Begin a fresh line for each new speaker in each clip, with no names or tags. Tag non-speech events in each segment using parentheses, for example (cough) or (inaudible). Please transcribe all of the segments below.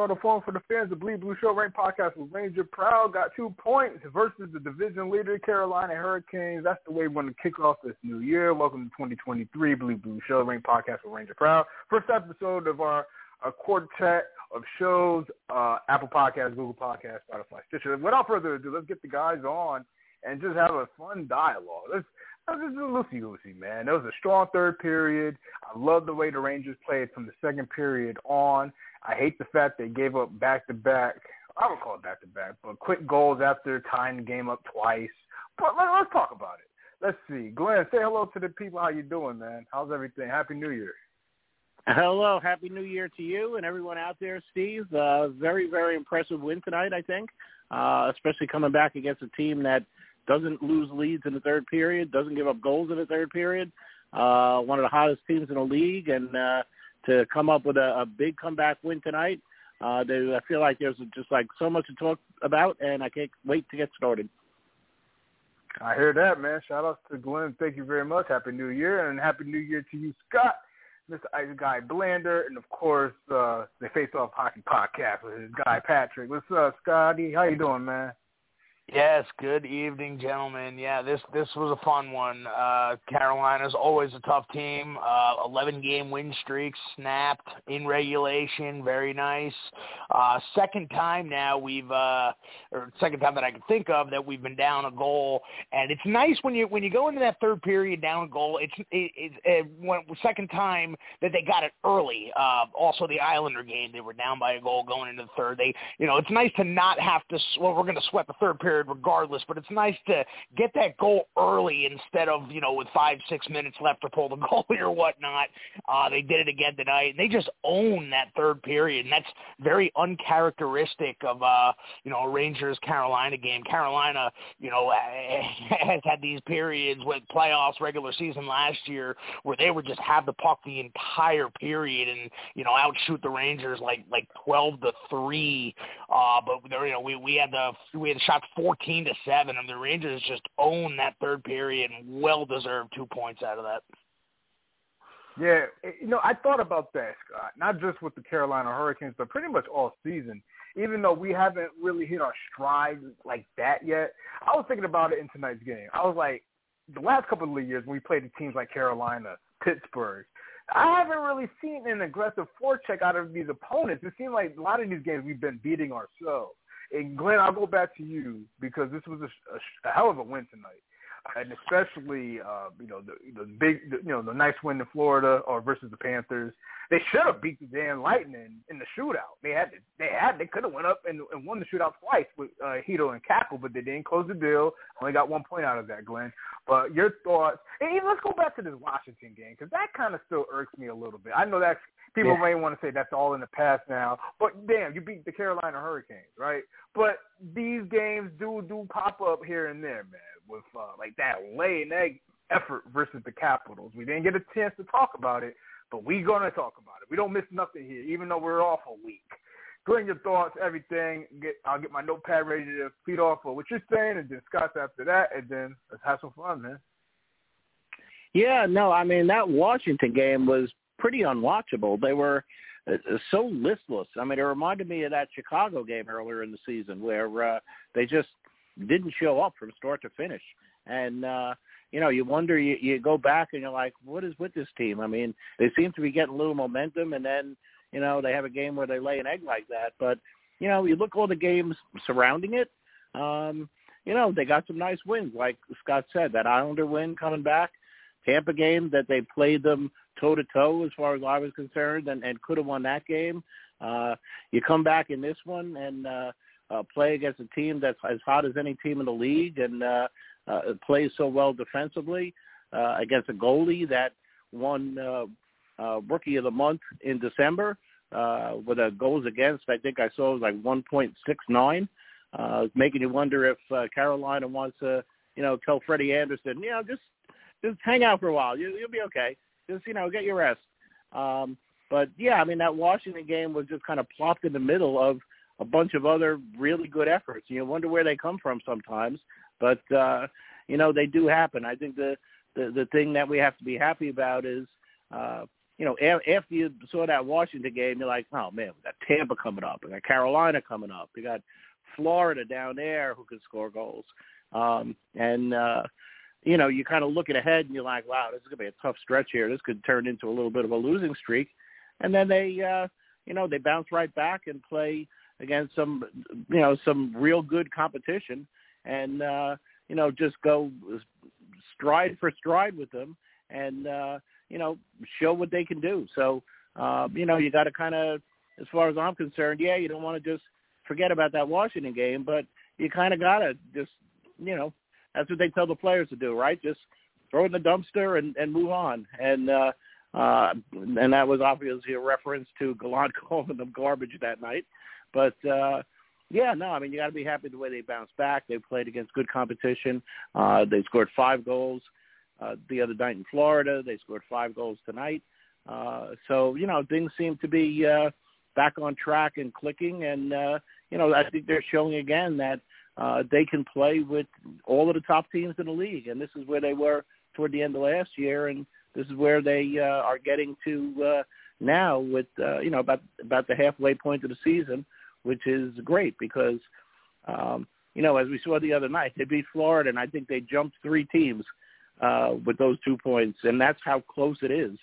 On the phone for the fans. The Bleed Blue Show Rink Podcast with Ranger Proud. Got two points versus the division leader, Carolina Hurricanes. That's the way we want to kick off this new year. Welcome to 2023 Bleed Blue Show Rink Podcast with Ranger Proud. First episode of our, our quartet of shows, uh, Apple Podcasts, Google Podcasts, Spotify, Stitcher. Without further ado, let's get the guys on and just have a fun dialogue. Let's this is loosey goosey, man. It was a strong third period. I love the way the Rangers played from the second period on. I hate the fact they gave up back to back. I would call it back to back, but quick goals after tying the game up twice. But let, us talk about it. Let's see, Glenn. Say hello to the people. How you doing, man? How's everything? Happy New Year.
Hello, happy New Year to you and everyone out there, Steve. Uh, very, very impressive win tonight, I think, uh, especially coming back against a team that doesn't lose leads in the third period, doesn't give up goals in the third period. Uh, one of the hottest teams in the league, and uh, to come up with a, a big comeback win tonight. Uh, they, I feel like there's just like so much to talk about, and I can't wait to get started.
I hear that, man. Shout out to Glenn. Thank you very much. Happy New Year, and Happy New Year to you, Scott, Mr. Ice Guy Blander, and of course uh, the Face Off Hockey Podcast with his guy Patrick. What's up, Scotty? How you doing, man?
Yes, good evening, gentlemen. Yeah, this this was a fun one. Uh, Carolina's always a tough team. Uh, 11 game win streak snapped in regulation. Very nice. Uh, second time now we've, uh, or second time that I can think of that we've been down a goal. And it's nice when you when you go into that third period down a goal. It's it, it, when, second time that they got it early. Uh, also the Islander game, they were down by a goal going into the third. They, you know, it's nice to not have to. Well, we're going to sweat the third period regardless. But it's nice to get that goal early instead of you know with five six minutes left to pull the (laughs) goalie or whatnot. Uh, they did it again tonight. And they just own that third period, and that's very uncharacteristic of uh, you know a Rangers Carolina game. Carolina, you know, (laughs) has had these periods with playoffs, regular season last year where they would just have the puck the entire period and you know outshoot the Rangers like like twelve to three. Uh, but you know we we had the we had shot four 14 to 7 and the Rangers just own that third period and well deserved 2 points out of that.
Yeah, eh, you know, I thought about that, Scott, not just with the Carolina Hurricanes, but pretty much all season. Even though we haven't really hit our stride like that yet, I was thinking about it in tonight's game. I was like, the last couple of years when we played the teams like Carolina, Pittsburgh, I haven't really seen an aggressive forecheck out of these opponents. It seemed like a lot of these games we've been beating ourselves. And Glenn, I'll go back to you because this was a, a, hell of a win tonight, and especially uh, you know the, the big the, you know the nice win in Florida or versus the Panthers. They should have beat the damn Lightning in the shootout. They had to, they had they could have went up and, and won the shootout twice with uh, Chytil and Kakko, but they didn't close the deal. Only got one point out of that, Glenn. But your thoughts? And even let's go back to this Washington game because that kind of still irks me a little bit. I know that's people yeah. may want to say that's all in the past now, but damn, you beat the Carolina Hurricanes, right? But these games do do pop up here and there, man, with uh, like that laying egg effort versus the Capitals. We didn't get a chance to talk about it, but we're gonna talk about it. We don't miss nothing here, even though we're off a week. Go your thoughts, everything. Get I'll get my notepad ready to feed off of what you're saying, and Scott's after that, and then let's have some fun, man.
Yeah, no, I mean that Washington game was pretty unwatchable. They were uh, so listless. I mean, it reminded me of that Chicago game earlier in the season where uh, they just didn't show up from start to finish. And uh, you know, you wonder, you, you go back and you're like, what is with this team? I mean, they seem to be getting a little momentum, and then you know they have a game where they lay an egg like that. But you know, you look all the games surrounding it. Um, you know, they got some nice wins, like Scott said, that Islander win coming back. Tampa game that they played them toe to toe as far as I was concerned, and, and could have won that game. Uh, you come back in this one and uh, uh, play against a team that's as hot as any team in the league, and uh, uh, plays so well defensively uh, against a goalie that won uh, uh, Rookie of the Month in December uh, with a goals against. I think I saw it was like 1.69. uh, making you wonder if uh, Carolina wants to, you know, tell Freddie Andersen, you know, just just hang out for a while. You, you'll be okay. Just you know, get your rest. Um, but yeah, I mean that Washington game was just kind of plopped in the middle of a bunch of other really good efforts. You wonder where they come from sometimes, but uh, you know they do happen. I think the the the thing that we have to be happy about is. Uh, you know, after you saw that Washington game, you're like, oh man, we got Tampa coming up, we got Carolina coming up, we got Florida down there who can score goals, um, and uh, you know, you kind of looking ahead and you're like, wow, this is gonna be a tough stretch here. This could turn into a little bit of a losing streak, and then they, uh, you know, they bounce right back and play against some, you know, some real good competition, and uh, you know, just go stride for stride with them, and uh, you know, show what they can do. So, uh, you know, you got to kind of, as far as I'm concerned, yeah, you don't want to just forget about that Washington game, but you kind of got to just, you know, that's what they tell the players to do, right? Just throw it in the dumpster and, and move on. And, uh, uh, and that was obviously a reference to Gallant (laughs) calling them garbage that night. But, uh, yeah, no, I mean, you got to be happy the way they bounced back. They played against good competition. Uh, they scored five goals uh, the other night in Florida. They scored five goals tonight. Uh, so you know things seem to be uh, back on track and clicking, and uh, you know I think they're showing again that uh, they can play with all of the top teams in the league, and this is where they were toward the end of last year, and this is where they uh, are getting to uh, now with uh, you know about about the halfway point of the season, which is great because um, you know as we saw the other night they beat Florida, and I think they jumped three teams uh, with those two points, and that's how close it is.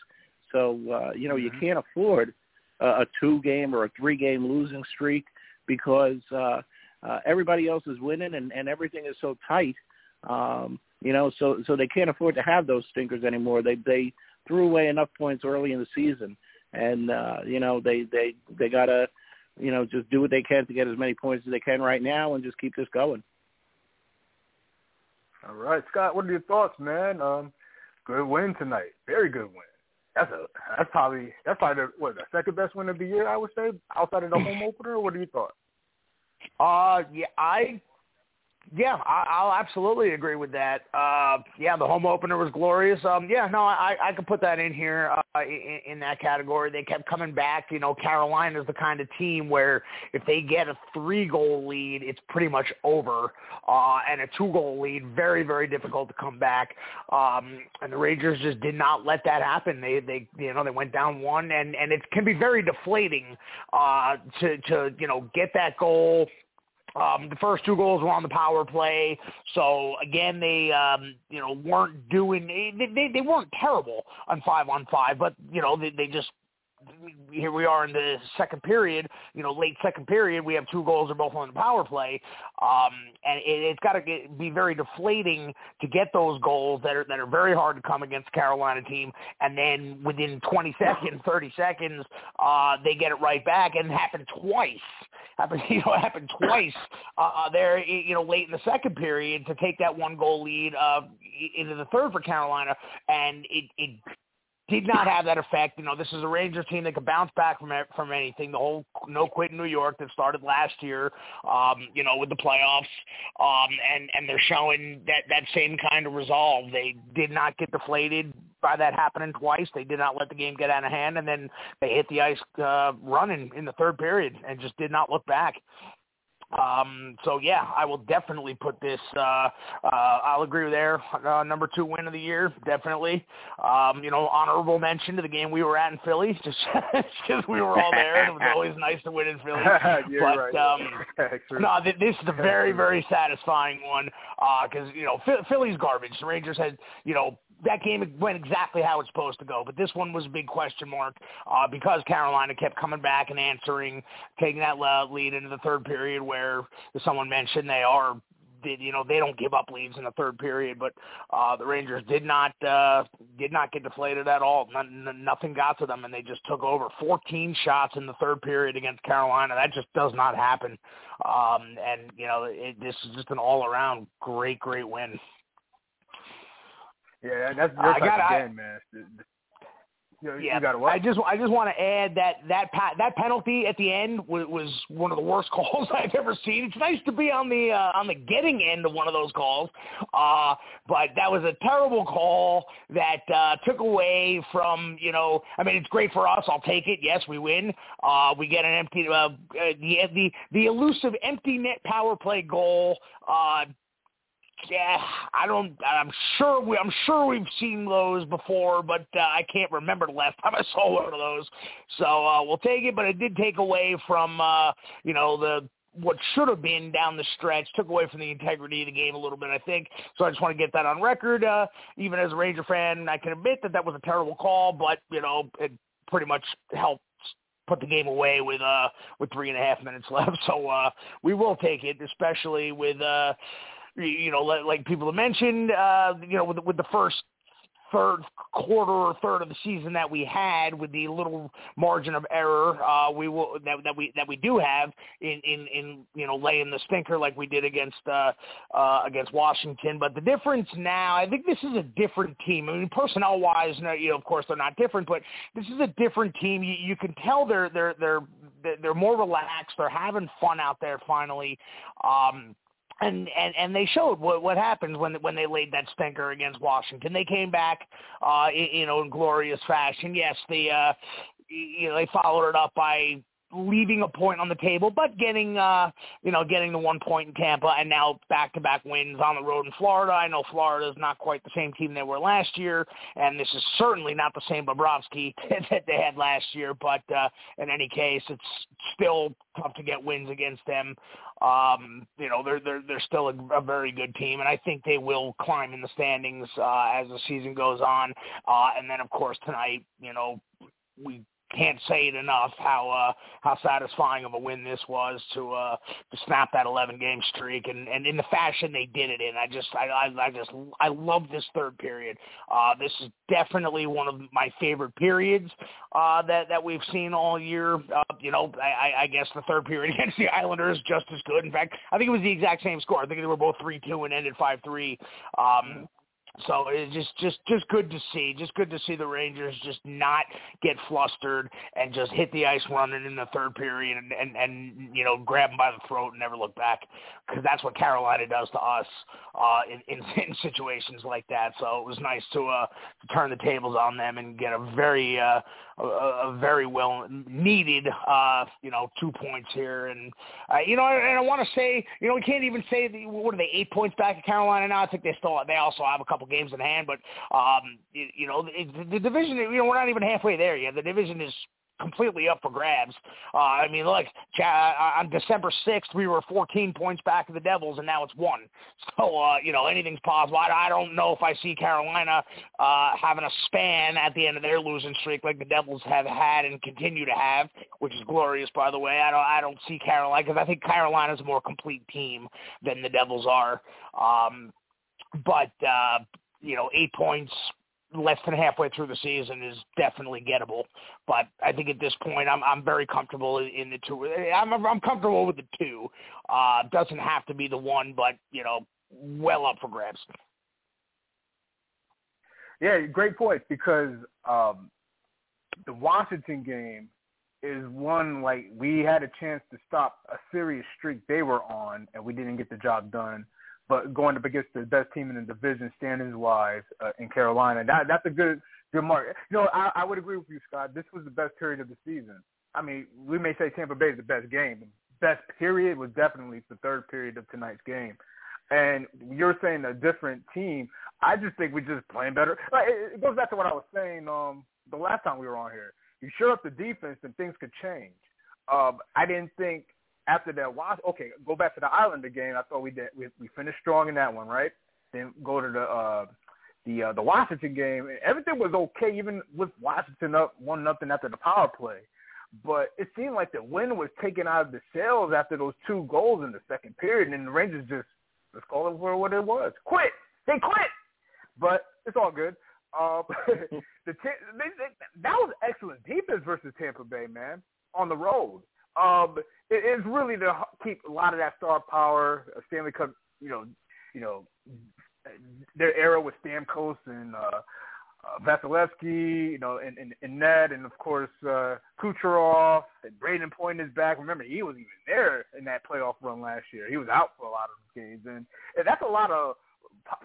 So uh, you know mm-hmm. you can't afford a, a two-game or a three-game losing streak because uh, uh, everybody else is winning and, and everything is so tight. Um, you know, so so they can't afford to have those stinkers anymore. They they threw away enough points early in the season, and uh, you know they they they gotta you know just do what they can to get as many points as they can right now and just keep this going.
All right, Scott, what are your thoughts, man? Um, good win tonight. Very good win. That's a that's probably that's probably the, what the second best win of the year, I would say, outside of the (laughs) home opener. What do you thought?
Uh, yeah, I yeah, I, will absolutely agree with that. Uh, yeah, the home opener was glorious. Um, yeah, no, I, I could put that in here uh, in, in that category. They kept coming back. You know, Carolina is the kind of team where if they get a three-goal lead, it's pretty much over, uh, and a two-goal lead, very, very difficult to come back. Um, and the Rangers just did not let that happen. They, they, you know, they went down one, and and it can be very deflating uh, to to you know get that goal um, the first two goals were on the power play, so again they um, you know weren't doing they, they they weren't terrible on five on five, but you know they they just here we are in the second period, you know, late second period, we have two goals are both on the power play, um, and it, it's got to be very deflating to get those goals that are that are very hard to come against Carolina team, and then within 20 seconds, 30 seconds, uh, they get it right back, and happened twice. Happened, (laughs) you know, happened twice uh, uh there, you know, late in the second period to take that one goal lead uh, into the third for Carolina, and it it did not have that effect. You know, this is a Rangers team that could bounce back from from anything. The whole no quit in New York that started last year, um, you know, with the playoffs, um, and and they're showing that that same kind of resolve. They did not get deflated by that happening twice. They did not let the game get out of hand, and then they hit the ice uh, running in the third period and just did not look back. Um, so yeah, I will definitely put this. Uh, uh, I'll agree with there. Uh, number two win of the year, definitely. Um, you know, honorable mention to the game we were at in Philly, (laughs) just because we were all there. And it was always (laughs) nice to win in Philly. but
right.
um, no, this is a very very satisfying one because uh, you know Philly's garbage. The Rangers had you know that game went exactly how it's supposed to go. But this one was a big question mark uh, because Carolina kept coming back and answering, taking that lead into the third period where, as someone mentioned, they are did you know they don't give up leads in the third period, but uh, the Rangers did not uh, did not get deflated at all. Nothing got to them, and they just took over 14 shots in the third period against Carolina. That just does not happen. Um, and you know it, this is just an all around great great win.
Yeah, that's your uh, again, man. You,
yeah,
you?
I just I just want to add that that pa- that penalty at the end was, was one of the worst (laughs) calls I've ever seen. It's nice to be on the uh, on the getting end of one of those calls, uh, but that was a terrible call that uh, took away from you know. I mean, it's great for us. I'll take it. Yes, we win. Uh, we get an empty uh, uh, the the the elusive empty net power play goal. Uh, yeah, I don't. I'm sure we. I'm sure we've seen those before, but uh, I can't remember the last (laughs) time I saw one of those. So uh, we'll take it, but it did take away from uh, you know the what should have been down the stretch, took away from the integrity of the game a little bit, I think. So I just want to get that on record. Uh, even as a Ranger fan, I can admit that that was a terrible call, but you know it pretty much helped put the game away with uh with three and a half minutes (laughs) left. So uh we will take it, especially with uh you know, like people have mentioned, uh, you know, with, with the first third quarter or third of the season that we had with the little margin of error uh we will that that we that we do have in in in you know laying the stinker like we did against uh uh against Washington. But the difference now I think this is a different team. I mean personnel wise you know of course they're not different but this is a different team. You, you can tell they're they're they're they're more relaxed. They're having fun out there finally. Um and and and they showed what what happens when when they laid that stinker against Washington. They came back, uh, in, you know, in glorious fashion. Yes, the uh, you know they followed it up by leaving a point on the table, but getting uh, you know getting the one point in Tampa, and now back to back wins on the road in Florida. I know Florida is not quite the same team they were last year, and this is certainly not the same Bobrovsky (laughs) that they had last year. But uh, in any case, it's still tough to get wins against them. Um, you know, they're they're they're still a, a very good team, and I think they will climb in the standings uh, as the season goes on. Uh, and then, of course, tonight, you know, we can't say it enough how uh, how satisfying of a win this was to uh, to snap that 11 game streak and, and in the fashion they did it in. I just I, I, just I love this third period. Uh, this is definitely one of my favorite periods uh, that that we've seen all year. Uh, you know, I, I guess the third period (laughs) against the Islanders just as good. In fact, I think it was the exact same score. I think they were both three two and ended five three. Um, so it's just just just good to see. Just good to see the Rangers just not get flustered and just hit the ice running in the third period and and, and you know grab them by the throat and never look back because that's what Carolina does to us uh, in, in (laughs) in situations like that. So it was nice to uh turn the tables on them and get a very uh a, a very well needed, uh, you know, two points here. And, uh, you know, and I want to say, you know, we can't even say, the, what are they, eight points back at Carolina now? I think they still, they also have a couple games in hand, but, um, you, you know, the, the division, you know, we're not even halfway there yet. The division is completely up for grabs. Uh, I mean, look, uh, on December 6th, we were 14 points back of the Devils, and now it's one. So, uh, you know, anything's possible. I, I don't know if I see Carolina uh, having a span at the end of their losing streak like the Devils have had and continue to have, which is glorious, by the way. I don't, I don't see Carolina because I think Carolina's a more complete team than the Devils are. Um, but uh, you know, eight points less than halfway through the season is definitely gettable. But I think at this point, I'm I'm very comfortable in the two. I'm I'm comfortable with the two. Uh, doesn't have to be the one, but you know, well up for grabs.
Yeah, great point because um, the Washington game is one like we had a chance to stop a serious streak they were on, and we didn't get the job done but going up against the best team in the division standings wise uh, in Carolina, that that's a good good mark. You know, I, I would agree with you, Scott. This was the best period of the season. I mean, we may say Tampa Bay is the best game. Best period was definitely the third period of tonight's game. And you're saying a different team. I just think we're just playing better. It goes back to what I was saying um, the last time we were on here. You shore up the defense, and things could change. Um, I didn't think after that watch, okay, go back to the Islander game. I thought we did we, we finished strong in that one, right? Then go to the uh, the uh, the Washington game. Everything was okay, even with Washington up one nothing after the power play. But it seemed like the wind was taken out of the sails after those two goals in the second period, and the Rangers just let's call it for what it was, quit. They quit. But it's all good. Uh, (laughs) the they, they, that was excellent defense versus Tampa Bay, man, on the road. Um, it is really to keep a lot of that star power, uh, Stanley Cup, you know, you know, their era with Stamkos and uh, uh, Vasilevskiy, you know, and, and, and Ned, and of course uh, Kucherov and Brayden Point is back. Remember, he was even there in that playoff run last year. He was out for a lot of games, and, and that's a lot of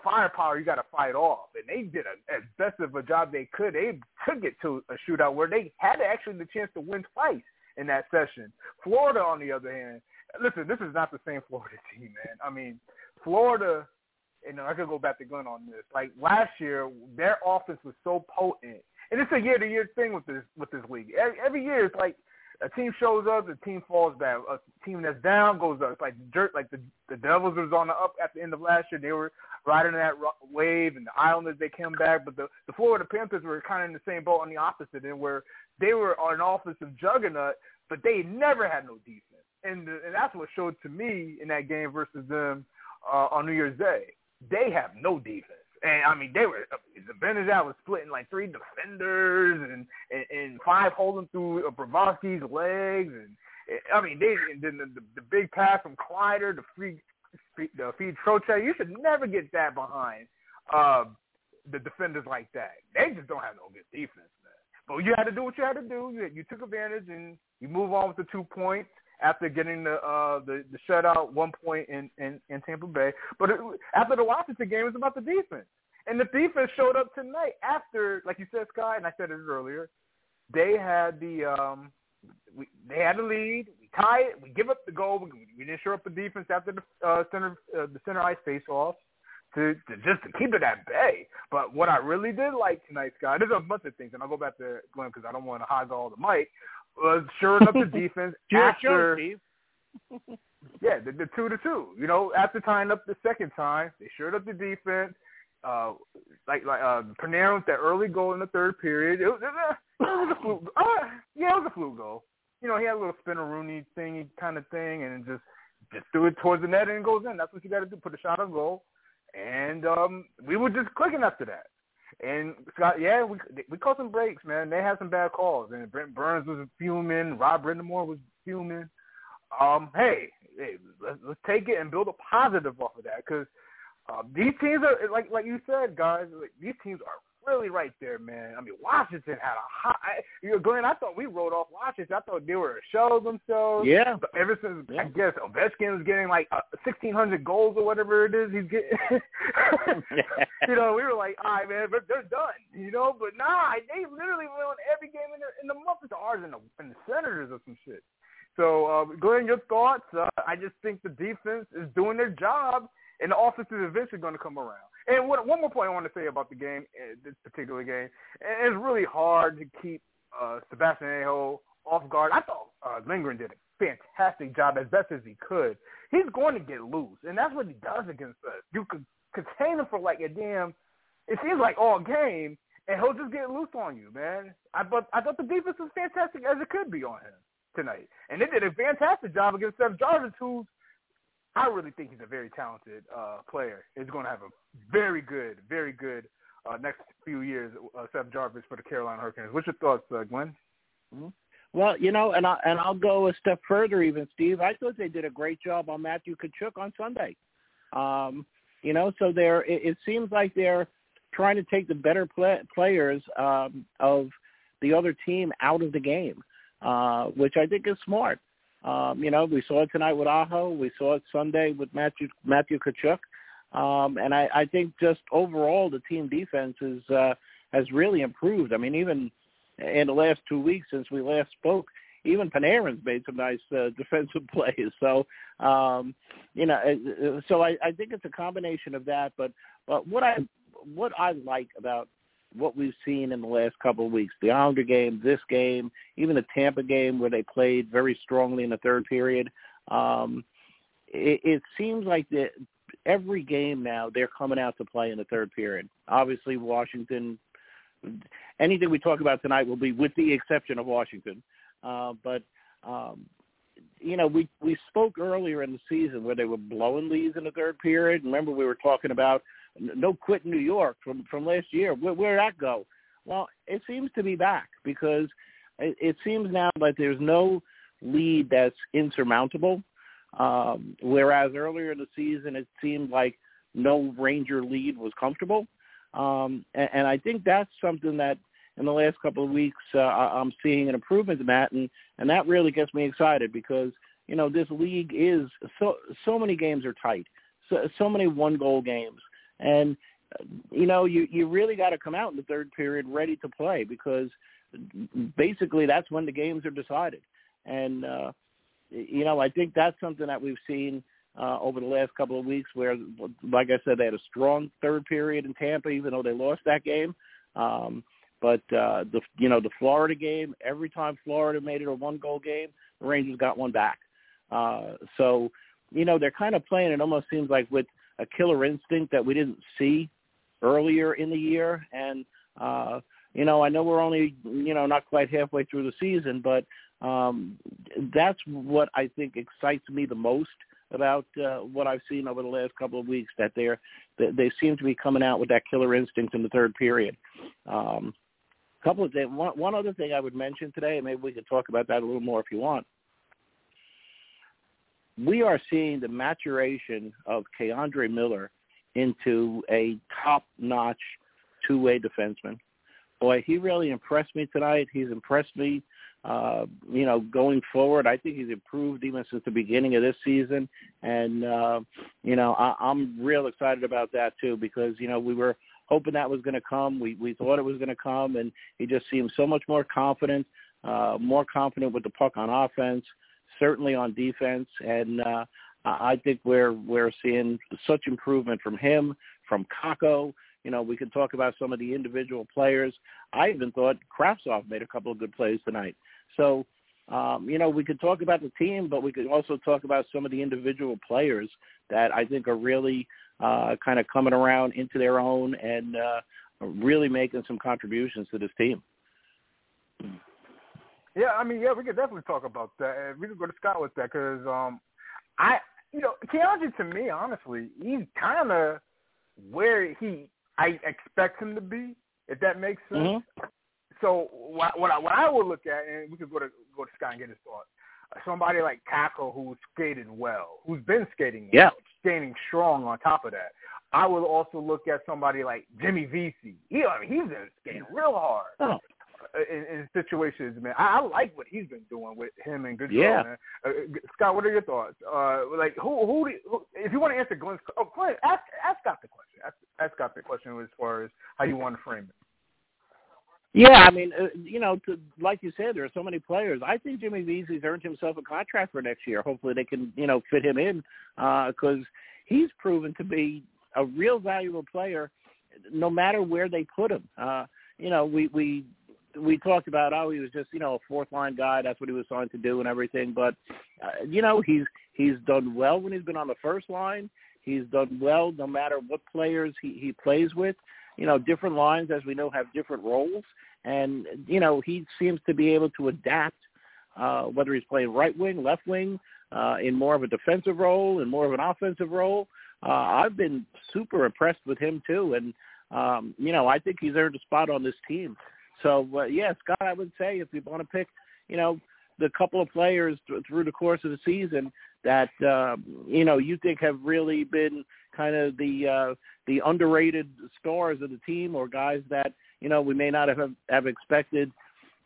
firepower you got to fight off. And they did a, as best of a job they could. They took it to a shootout where they had actually the chance to win twice in that session. Florida, on the other hand, listen, this is not the same Florida (laughs) team, man. I mean, Florida and I could go back to Glenn on this. Like last year, their offense was so potent, and it's a year-to-year thing with this with this league. Every, every year, it's like a team shows up, the team falls back. A team that's down goes up. It's like dirt. Like the the Devils was on the up at the end of last year. They were riding that wave, and the Islanders they came back. But the the Florida Panthers were kind of in the same boat on the opposite end, where they were on an offensive juggernaut, but they never had no defense. And the, and that's what showed to me in that game versus them uh, on New Year's Day they have no defense. And I mean, they were the out was splitting like three defenders and and, and five holding through Bobrovsky's legs, and I mean, they and then the, the, the big pass from Kreider, the free the feed Trocheck. You should never get that behind uh, the defenders like that. They just don't have no good defense, man. But you had to do what you had to do. You, you took advantage and you move on with the two points after getting the uh, the, the shutout one point in, in, in Tampa Bay. But it, after the Washington game, it was about the defense. And the defense showed up tonight after, like you said, Sky, and I said it earlier, they had the um, we, they had the lead. We tie it. We give up the goal. We, we didn't show up the defense after the uh, center uh, the center ice face off to, to just to keep it at bay. But what I really did like tonight, Scott, there's a bunch of things, and I'll go back to Glenn because I don't want to hog all the mic was shoring up the defense (laughs) after. (laughs) yeah, the, the two to two. You know, after tying up the second time, they shored up the defense. Uh, like like uh, Panarin with that early goal in the third period. It was, it was, a, it was a fluke. Uh, yeah, it was a fluke goal. You know, he had a little Rooney thingy kind of thing, and just just threw it towards the net and it goes in. That's what you got to do. Put a shot on goal. And um, we were just clicking after that. And Scott, yeah, we we caught some breaks, man. They had some bad calls, and Brent Burns was fuming. Rob Brind'Amour was fuming. Um, hey, hey, let's, let's take it and build a positive off of that because uh, these teams are like like you said, guys. Like, these teams are really right there, man. I mean, Washington had a high. You know, Glenn, I thought we wrote off Washington. I thought they were a show themselves.
Yeah.
But ever since yeah. I guess Ovechkin was getting like uh, sixteen hundred goals or whatever it is, he's getting. (laughs) you know, we were like, all right, man, but they're done. You know, but nah, they literally won every game in the in the month. It's ours and the and the Senators or some shit. So, uh, Glenn, your thoughts? Uh, I just think the defense is doing their job, and the offense is eventually going to come around. And what, one more point I want to say about the game, uh, this particular game, it's really hard to keep uh, Sebastian Aho off guard. I thought uh, Lindgren did a fantastic job as best as he could. He's going to get loose, and that's what he does against us. You could contain him for like a damn, it seems like all game, and he'll just get loose on you, man. I but I thought the defense was fantastic as it could be on him tonight, and they did a fantastic job against Seth Jarvis, who's I really think he's a very talented uh, player. He's going to have a very good, very good uh, next few years. Uh, Seth Jarvis for the Carolina Hurricanes. What's your thoughts, uh, Glenn?
Mm-hmm. Well, you know, and I and I'll go a step further, even Steve. I thought they did a great job on Matthew Tkachuk on Sunday. Um, you know, so they're it, it seems like they're trying to take the better play, players um, of the other team out of the game, uh, which I think is smart. Um, you know, we saw it tonight with Aho. We saw it Sunday with Matthew Matthew Tkachuk. Um, and I, I think just overall the team defense is uh, has really improved. I mean, even in the last two weeks since we last spoke, even Panarin's made some nice uh, (laughs) defensive plays. So, um, you know, so I, I think it's a combination of that. But but what I what I like about what we've seen in the last couple of weeks, the Islander game, this game, even the Tampa game where they played very strongly in the third period. Um, it, it seems like that every game now they're coming out to play in the third period. Obviously, Washington. Anything we talk about tonight will be with the exception of Washington, uh, but um, you know, we we spoke earlier in the season where they were blowing leads in the third period. Remember, we were talking about no quit in New York from from last year. Where where that go? Well, it seems to be back because it, it seems now that there's no lead that's insurmountable. Um, whereas earlier in the season, it seemed like no Ranger lead was comfortable. Um, and, and I think that's something that in the last couple of weeks uh, I'm seeing an improvement in that, and and that really gets me excited because you know this league is so so many games are tight, so so many one goal games, and you know you you really got to come out in the third period ready to play because basically that's when the games are decided, and uh, you know I think that's something that we've seen uh, over the last couple of weeks where, like I said, they had a strong third period in Tampa, even though they lost that game. Um, but uh, the you know the Florida game, every time Florida made it a one goal game, the Rangers got one back. Uh, so you know they're kind of playing. It almost seems like with a killer instinct that we didn't see earlier in the year. And uh, you know I know we're only you know not quite halfway through the season, but um, that's what I think excites me the most about uh, what I've seen over the last couple of weeks. That they're that they seem to be coming out with that killer instinct in the third period. Um, couple of things. One, one other thing I would mention today, and maybe we could talk about that a little more if you want. We are seeing the maturation of K'Andre Miller into a top-notch two-way defenseman. Boy, he really impressed me tonight. He's impressed me, uh, you know, going forward. I think he's improved even since the beginning of this season, and uh, you know, I, I'm real excited about that too because you know we were hoping that was going to come. We we thought it was going to come, and he just seemed so much more confident, uh, more confident with the puck on offense, certainly on defense, and uh, I think we're we're seeing such improvement from him, from Kakko. You know, we can talk about some of the individual players. I even thought Kravtsov made a couple of good plays tonight. So, um, you know, we could talk about the team, but we could also talk about some of the individual players that I think are really uh, kind of coming around into their own and uh, really making some contributions to this team.
Yeah, I mean, yeah, we could definitely talk about that. We could go to Scott with that because um, I, you know, K'Andre to me, honestly, he's kind of where he I expect him to be, if that makes sense. Mm-hmm. So what, what I what I would look at, and we could go to go to Scott and get his thoughts. Somebody like Kakko who's skated well, who's been skating well,
yeah
standing strong on top of that. I would also look at somebody like Jimmy Vesey. He, I mean, he's been skating real hard
oh.
In, in situations, man. I, I like what he's been doing with him and good.
Yeah.
Man. Uh, Scott, what are your thoughts? Uh, like, who, who, do, who, if you want to answer Glenn's, oh, Glenn, ask, ask Scott the question. Ask, ask Scott the question as far as how you want to frame it.
Yeah, I mean, uh, you know, to, like you said, there are so many players. I think Jimmy Vesey's earned himself a contract for next year. Hopefully, they can, you know, fit him in because uh, he's proven to be a real valuable player, no matter where they put him. Uh, you know, we we we talked about oh he was just you know a fourth line guy. That's what he was signed to do and everything. But uh, you know he's he's done well when he's been on the first line. He's done well no matter what players he he plays with you know, different lines, as we know, have different roles. And, you know, he seems to be able to adapt, uh, whether he's playing right wing, left wing, uh, in more of a defensive role and more of an offensive role. Uh, I've been super impressed with him, too. And, um, you know, I think he's earned a spot on this team. So, uh, yeah, Scott, I would say if you want to pick, you know, the couple of players th- through the course of the season that uh, you know you think have really been kind of the uh, the underrated stars of the team, or guys that you know we may not have have expected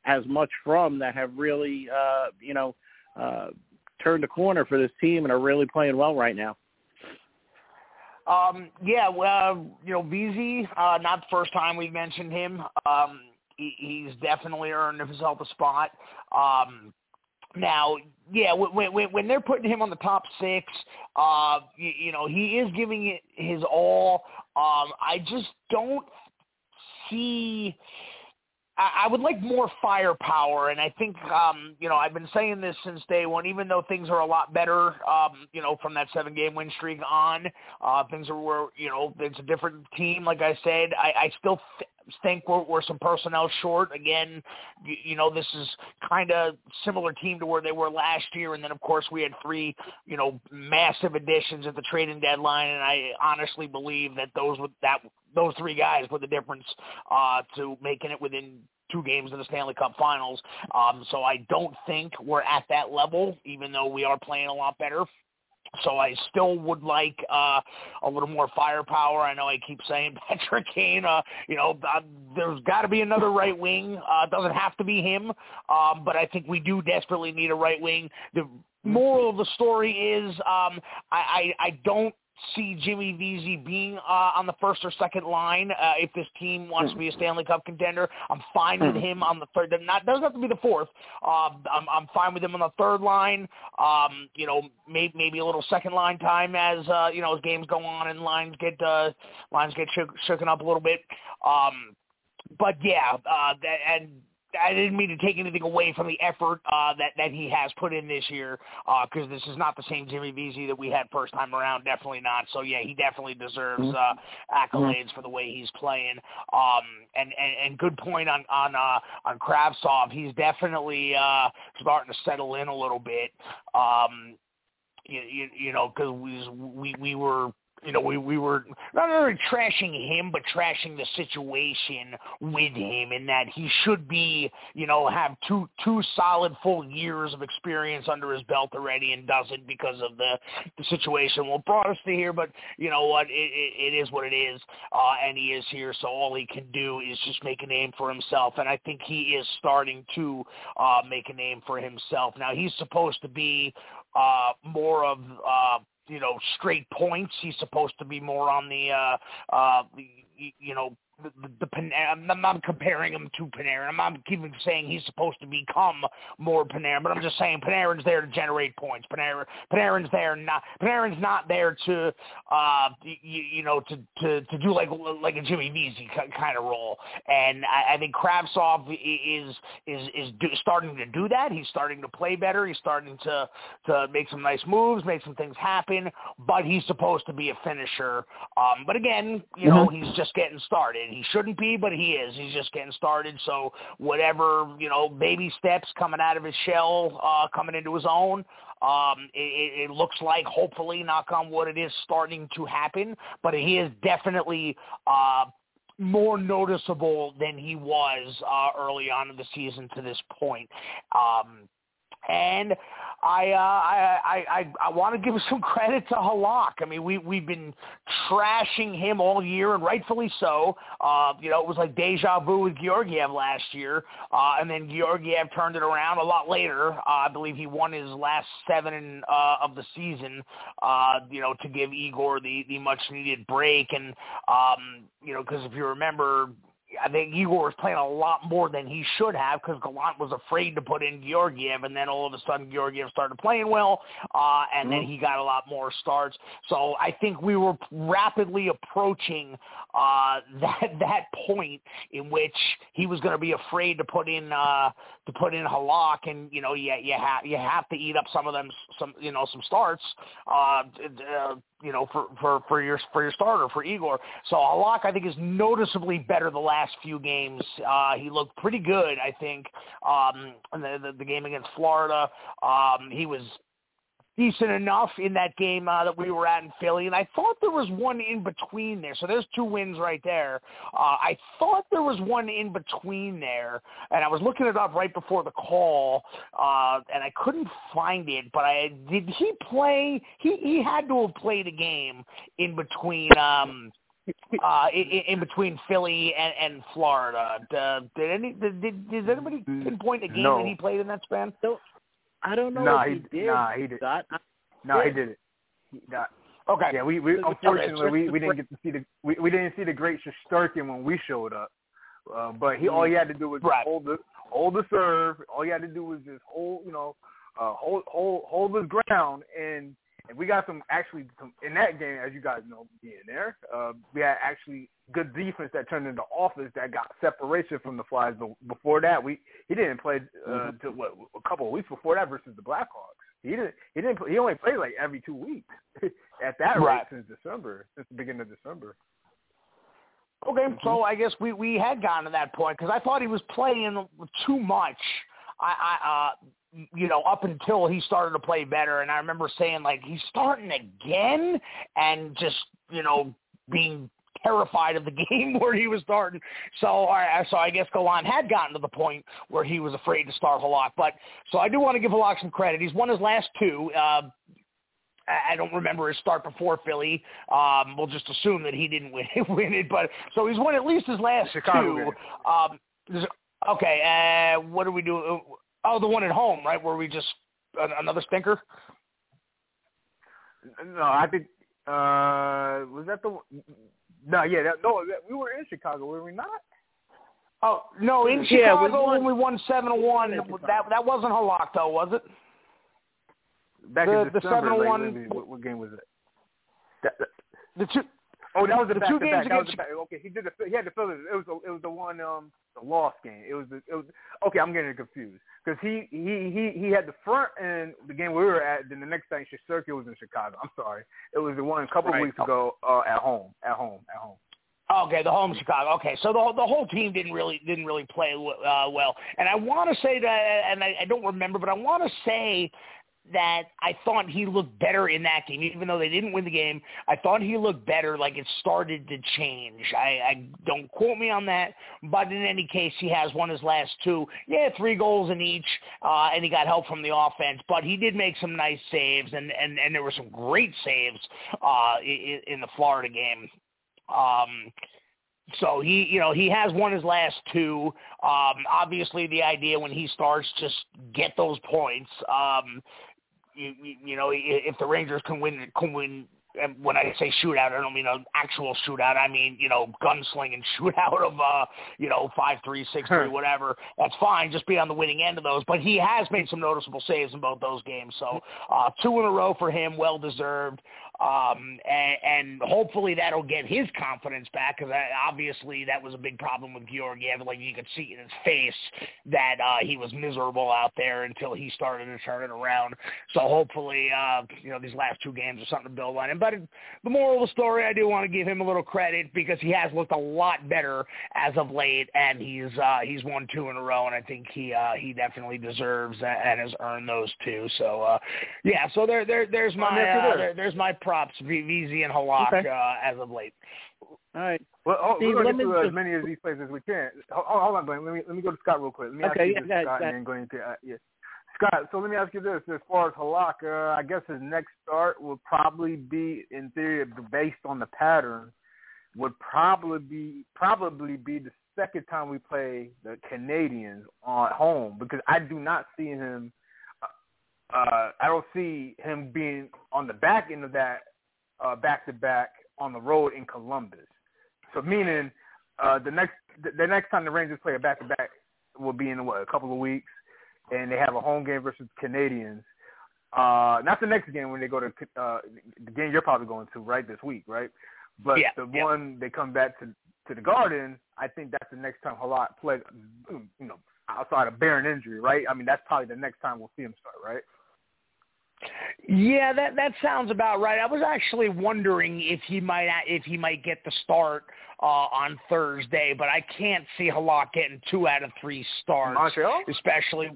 as much from that have really uh, you know uh, turned a corner for this team and are really playing well right now.
Um, yeah, well, you know, Vesey, uh, not the first time we've mentioned him. Um, he, he's definitely earned himself a spot. Um, now, yeah, when, when when they're putting him on the top six, uh, you, you know, he is giving it his all. Um, I just don't see. I, I would like more firepower, and I think um, you know I've been saying this since day one. Even though things are a lot better, um, you know, from that seven-game win streak on, uh, things are where you know it's a different team. Like I said, I, I still think we're, we're some personnel short. Again, you, you know, this is kind of similar team to where they were last year. And then, of course, we had three, you know, massive additions at the trading deadline. And I honestly believe that those that those three guys were the difference uh, to making it within two games of the Stanley Cup Finals. Um, so I don't think we're at that level, even though we are playing a lot better. So I still would like uh, a little more firepower. I know I keep saying (laughs) Patrick Kane. Uh, you know, uh, there's got to be another right wing. Uh, doesn't have to be him, um, but I think we do desperately need a right wing. The moral of the story is um, I, I, I don't see Jimmy Vesey being uh, on the first or second line uh, if this team wants to be a Stanley Cup contender. I'm fine with him on the third. Not doesn't have to be the fourth. Uh, I'm I'm fine with him on the third line. Um, you know, maybe maybe a little second line time as uh, you know as games go on and lines get uh, lines get shook, shooken up a little bit. Um, but yeah, uh, and I didn't mean to take anything away from the effort uh, that that he has put in this year, because uh, this is not the same Jimmy Vesey that we had first time around. Definitely not. So yeah, he definitely deserves mm-hmm. uh, accolades for the way he's playing. Um, and, and and good point on on uh, on Kravtsov. He's definitely uh, starting to settle in a little bit. Um, you, you, you know, because we we we were you know, we we were not only trashing him, but trashing the situation with him, in that he should be, you know, have two two solid full years of experience under his belt already, and doesn't because of the the situation. Well, brought us to here, but you know what, it, it, it is what it is, uh, and he is here, so all he can do is just make a name for himself, and I think he is starting to uh, make a name for himself. Now he's supposed to be uh, more of uh, you know straight points. He's supposed to be more on the uh uh you know the, the, the I'm not comparing him to Panarin. I'm not even saying he's supposed to become more Panarin, but I'm just saying Panarin's there to generate points. Panarin, Panarin's there not Panarin's not there to uh you, you know to to to do like like a Jimmy Vesey kind of role. And I, I think Kravtsov is is is do, starting to do that. He's starting to play better. He's starting to to make some nice moves, make some things happen. But he's supposed to be a finisher. Um, but again, you know, mm-hmm. he's just getting started. He shouldn't be, but he is. He's just getting started. So whatever, you know, baby steps coming out of his shell, uh, coming into his own, um, it, it looks like, hopefully, knock on wood, it is starting to happen. But he is definitely uh, more noticeable than he was uh, early on in the season to this point. Um, and I, uh, I, I, I, I want to give (laughs) some credit to Halak. I mean, we, we've been trashing him all year, and rightfully so. Uh, you know, it was like deja vu with Georgiev last year, uh, and then Georgiev turned it around a lot later. Uh, I believe he won his last seven uh, of the season, uh, you know, to give Igor the, the much-needed break. And, um, you know, because if you remember, I think Igor was playing a lot more than he should have because Gallant was afraid to put in Georgiev, and then all of a sudden Georgiev started playing well, uh, and mm-hmm. then he got a lot more starts. So I think we were rapidly approaching uh, (laughs) that that point in which he was going to be afraid to put in uh, to put in Halak, and you know you you have you have to eat up some of them some you know some starts. Uh, uh, you know, for, for, for your for your starter for Igor. So Halak, I think, is noticeably better the last few games. Uh, he looked pretty good, I think, um, the, the, the game against Florida. Um, he was decent enough in that game uh, that we were at in Philly, and I thought there was one in between there. So there's two wins right there. Uh, I thought there was one in between there, and I was looking it up right before the call, uh, and I couldn't find it. But I did he play? He he had to have played a game in between. Um, uh, in, in between Philly and, and Florida, uh, did any did, did, did anybody pinpoint a game
no.
that he played in that span?
I don't know
nah,
if he,
he
did.
Nah, he did.
Not.
No, he did it. He, not. Okay. Yeah, we, we unfortunately we, we didn't get to see the we, we didn't see the great Shesterkin when we showed up. Uh, but he all he had to do was
right.
hold the hold the serve. All he had to do was just hold you know uh, hold hold hold his ground and and we got some actually some in that game, as you guys know, being there, uh, we had actually good defense that turned into offense that got separation from the Flyers. But before that, we he didn't play uh, mm-hmm. to what a couple of weeks before that versus the Blackhawks. He didn't. He didn't. He only played like every two weeks (laughs) at that
right.
rate since December, since the beginning of December.
Okay, mm-hmm. so I guess we we had gotten to that point because I thought he was playing too much. I, I uh, you know, up until he started to play better. And I remember saying, like, he's starting again and just, you know, being terrified of the (laughs) game where he was starting. So, I, so I guess Gallant had gotten to the point where he was afraid to start Halak. But so I do want to give Halak some credit. He's won his last two. Uh, I don't remember his start before Philly. Um, we'll just assume that he didn't (laughs) win, win it, but so he's won at least his last
Chicago
two. Um, okay, uh, what do we do? Oh, the one at home, right, where we just another stinker.
No, I think uh was that the no, yeah, that, no, that, we were in Chicago, were we not?
Oh no, in
yeah,
Chicago
we won.
when we won seven to one. That that wasn't Halak though, was it?
Back
The-
in
the
December,
7-1
like, maybe, what, what game was it? That, that,
The two.
oh, that was the,
The
back
two
to
games
back.
Against-
the back. Okay, he did the he had the Phillies. It was the, it was the one um the lost game. It was the it was okay. I'm getting confused because he he he he had the front and the game we were at. Then the next time Circuit was in Chicago. I'm sorry, it was the one a couple of
Right.
weeks ago uh, at home at home at home.
Okay, the home Chicago. Okay, so the the whole team didn't really didn't really play uh, well, and I want to say that, and I, I don't remember, but I want to say that I thought he looked better in that game, even though they didn't win the game. I thought he looked better, like it started to change. I, I don't quote me on that, but in any case, he has won his last two. Yeah, three goals in each, uh, and he got help from the offense, but he did make some nice saves, and and and there were some great saves uh, in, in the Florida game. Um, so he, you know, he has won his last two. Um, obviously, the idea when he starts, just get those points. Um, you, you, know, if the Rangers can win, can win. And when I say shootout, I don't mean an actual shootout. I mean, you know, gunslinging (laughs) shootout of, uh, you know, five three, six three, whatever. That's fine. Just be on the winning end of those. But he has made some noticeable saves in both those games. So uh, two in a row for him, well deserved um, and, and hopefully that'll get his confidence back because obviously that was a big problem with Georgiev. Like you could see in his face that uh, he was miserable out there until he started to turn it around. So hopefully, uh, you know, these last two games are something to build on. And but the moral of the story, I do want to give him a little credit because he has looked a lot better as of late, and he's uh, he's won two in a row, and I think he uh, he definitely deserves and has earned those two. So uh, yeah, so there there there's my uh, there, there's my props, V- VZ and Halak
Okay.
uh, as of late.
All right.
Well, oh,
Steve,
we're gonna get to as many of these places as we can. Hold, hold on, Glenn. Let me let me go to Scott real quick. Let me ask
Okay,
you
yeah,
this, Scott,
go
and then go into uh, yeah. Scott, so let me ask you this: as far as Halak, uh, I guess his next start will probably be, in theory, based on the pattern, would probably be probably be the second time we play the Canadiens on home because I do not see him. Uh, I don't see him being on the back end of that uh, back-to-back on the road in Columbus. So meaning uh, the next the, next time the Rangers play a back-to-back will be in what a couple of weeks, and they have a home game versus Canadiens. Uh, not the next game when they go to uh, the game you're probably going to right this week, right? But
Yeah,
the
yeah.
one they come back to to the Garden, I think that's the next time Halak plays. You know, outside of bearing injury, right? I mean, that's probably the next time we'll see him start, right?
Yeah, that that sounds about right. I was actually wondering if he might if he might get the start uh, on Thursday, but I can't see Halak getting two out of three starts,
Montreal.
especially.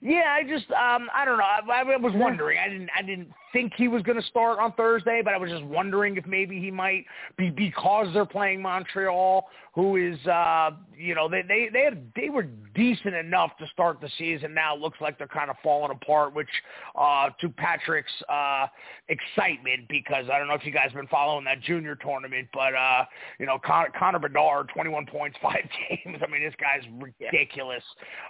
Yeah, I just um I don't know. I, I was wondering. I didn't I didn't think he was going to start on Thursday, but I was just wondering if maybe he might be because they're playing Montreal, who is uh you know they they they had, they were decent enough to start the season. Now it looks like they're kind of falling apart, which uh to Patrick's uh excitement because I don't know if you guys have been following that junior tournament, but uh you know Con- Connor Bedard, 21 points, (laughs) five games. I mean this guy's ridiculous.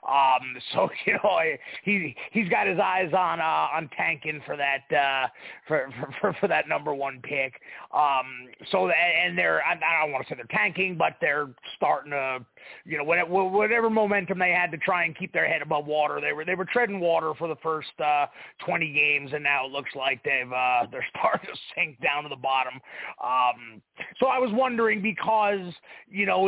Um so (laughs) you know he he's got his eyes on uh on tanking for that uh (laughs) for for for that number one pick. Um so and they're I, I don't want to say they're tanking, but they're starting to you know whatever whatever momentum they had to try and keep their head above water. They were they were treading water for the first uh 20 games and now it looks like they've uh (laughs) they're starting to sink down to the bottom. Um so I was wondering because you know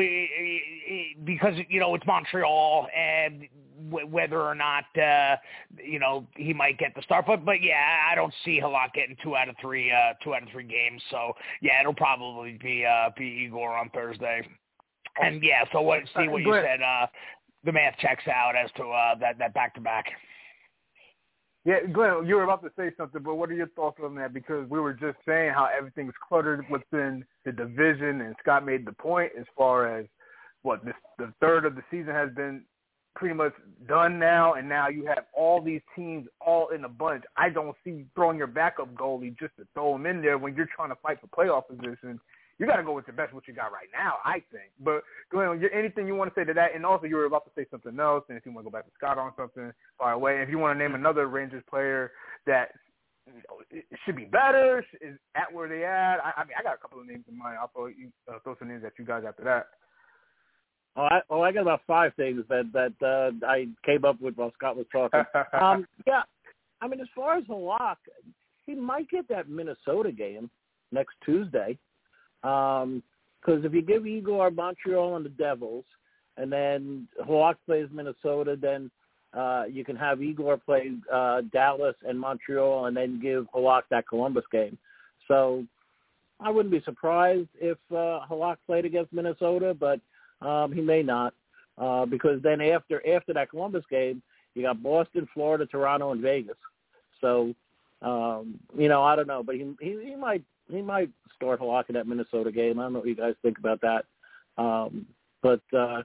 because you know it's Montreal and w- whether or not uh you know he might get the start but but yeah I don't see Halak getting two out of three uh two out of three games. So yeah it'll probably be uh be Igor on Thursday. And yeah so what see
Uh,
what you said uh the math checks out as to uh that that back to back
Yeah, Glenn, you were about to say something, but what are your thoughts on that? Because we were just saying how everything's cluttered within the division, and Scott made the point as far as what this, the third of the season has been pretty much done now, and now you have all these teams all in a bunch. I don't see throwing your backup goalie just to throw him in there when you're trying to fight for playoff position. You got to go with the best what you got right now, I think. But Glenn, anything you want to say to that? And also, you were about to say something else, and if you want to go back to Scott on something, far away. If you want to name another Rangers player that you should be better, is at where they at. I, I mean, I got a couple of names in mind. I'll throw, you, uh, throw some names at you guys after that.
Oh, I, oh, I got about five things that that uh, I came up with while Scott was talking. (laughs) um, yeah, I mean, as far as Halak, he might get that Minnesota game next Tuesday. Because um, if you give Igor Montreal and the Devils, and then Halak plays Minnesota, then uh, you can have Igor play uh, Dallas and Montreal, and then give Halak that Columbus game. So I wouldn't be surprised if uh, Halak played against Minnesota, but um, he may not, uh, because then after after that Columbus game, you got Boston, Florida, Toronto, and Vegas. So, um, you know, I don't know, but he he, he might he might start Halak in that Minnesota game. I don't know what you guys think about that. Um, but uh,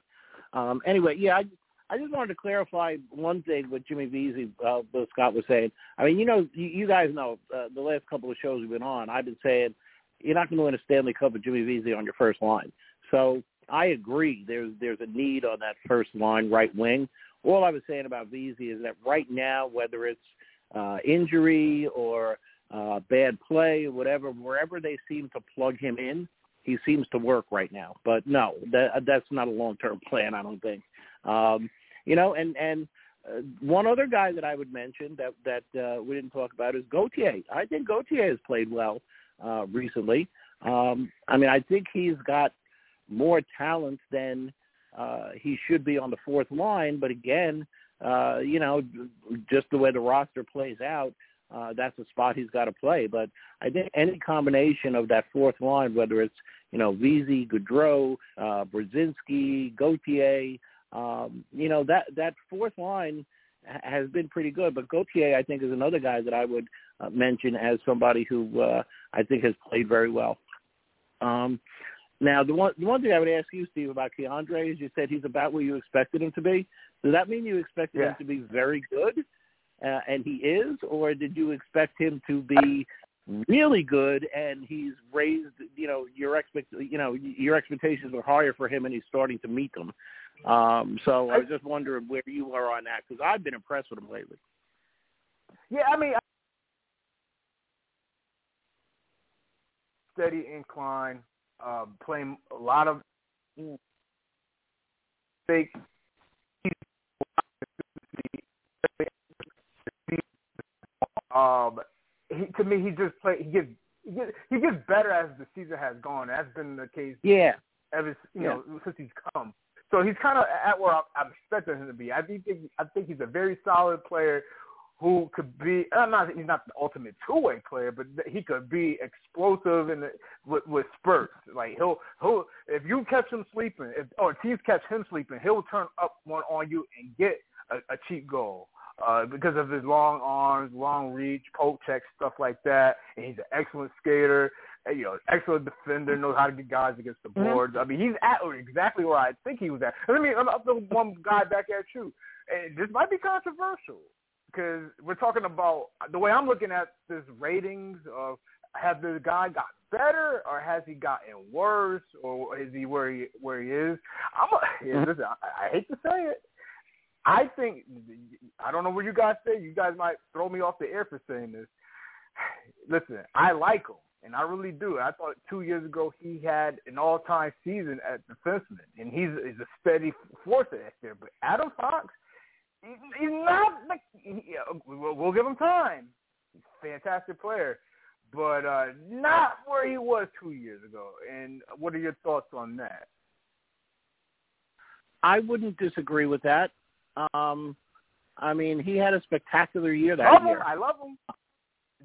um, anyway, yeah, I, I just wanted to clarify one thing with Jimmy Vesey, uh, what Scott was saying. I mean, you know, you, you guys know uh, the last couple of shows we've been on, I've been saying you're not going to win a Stanley Cup with Jimmy Vesey on your first line. So I agree. There's there's a need on that first line right wing. All I was saying about Vesey is that right now, whether it's uh, injury or uh, bad play, or whatever, wherever they seem to plug him in, he seems to work right now. But no, that that's not a long term plan. I don't think. Um, you know, and and uh, one other guy that I would mention that that uh, we didn't talk about is Gauthier. I think Gauthier has played well uh, recently. Um, I mean, I think he's got more talent than uh, he should be on the fourth line. But again, uh, you know, just the way the roster plays out, uh, that's a spot he's got to play. But I think any combination of that fourth line, whether it's you know Vesey, Goodrow, uh, Brzezinski, Gauthier, um, you know that that fourth line has been pretty good. But Gauthier, I think, is another guy that I would uh, mention as somebody who uh, I think has played very well. Um, now, the one the one thing I would ask you, Steve, about K'Andre is you said he's about where you expected him to be. Does that mean you expected
yeah.
him to be very good, uh, and he is, or did you expect him to be really good and he's raised? You know, your expect you know your expectations were higher for him, and he's starting to meet them. Um, so I was just wondering where you are on that because I've been impressed with him lately.
Yeah, I mean, steady incline uh, playing a lot of fake. Um, he, to me, he just play. He gets he gets, he gets better as the season has gone. That's been the case.
Yeah.
Ever you
yeah.
since he's come. So he's kind of at where I'm, I'm expecting him to be. I think I think he's a very solid player who could be uh, not he's not the ultimate two way player, but he could be explosive and with, with spurts. Like he'll he'll if you catch him sleeping, if or teams catch him sleeping, he'll turn up one on you and get a, a cheap goal. Uh, because of his long arms, long reach, poke check, stuff like that, and he's an excellent skater. And, you know, excellent defender, knows how to get guys against the mm-hmm. boards. Mm-hmm. I mean, he's at exactly where I think he was at. Let me, I'm, I'm the one guy back at you. And this might be controversial because we're talking about the way I'm looking at this ratings of have the guy got better or has he gotten worse or is he where he where he is? I'm a, (laughs) listen, I, I hate to say it. I think I don't know what you guys say. You guys might throw me off the air for saying this. (sighs) Listen, I like him, and I really do. I thought two years ago he had an all-time season at defenseman, and he's, he's a steady force there. But Adam Fox, he's not. the. He, we'll, we'll give him time. He's a fantastic player, but uh, not where he was two years ago. And what are your thoughts on that?
I wouldn't disagree with that. Um, I mean, he had a spectacular year that
love
year.
Him. I love him.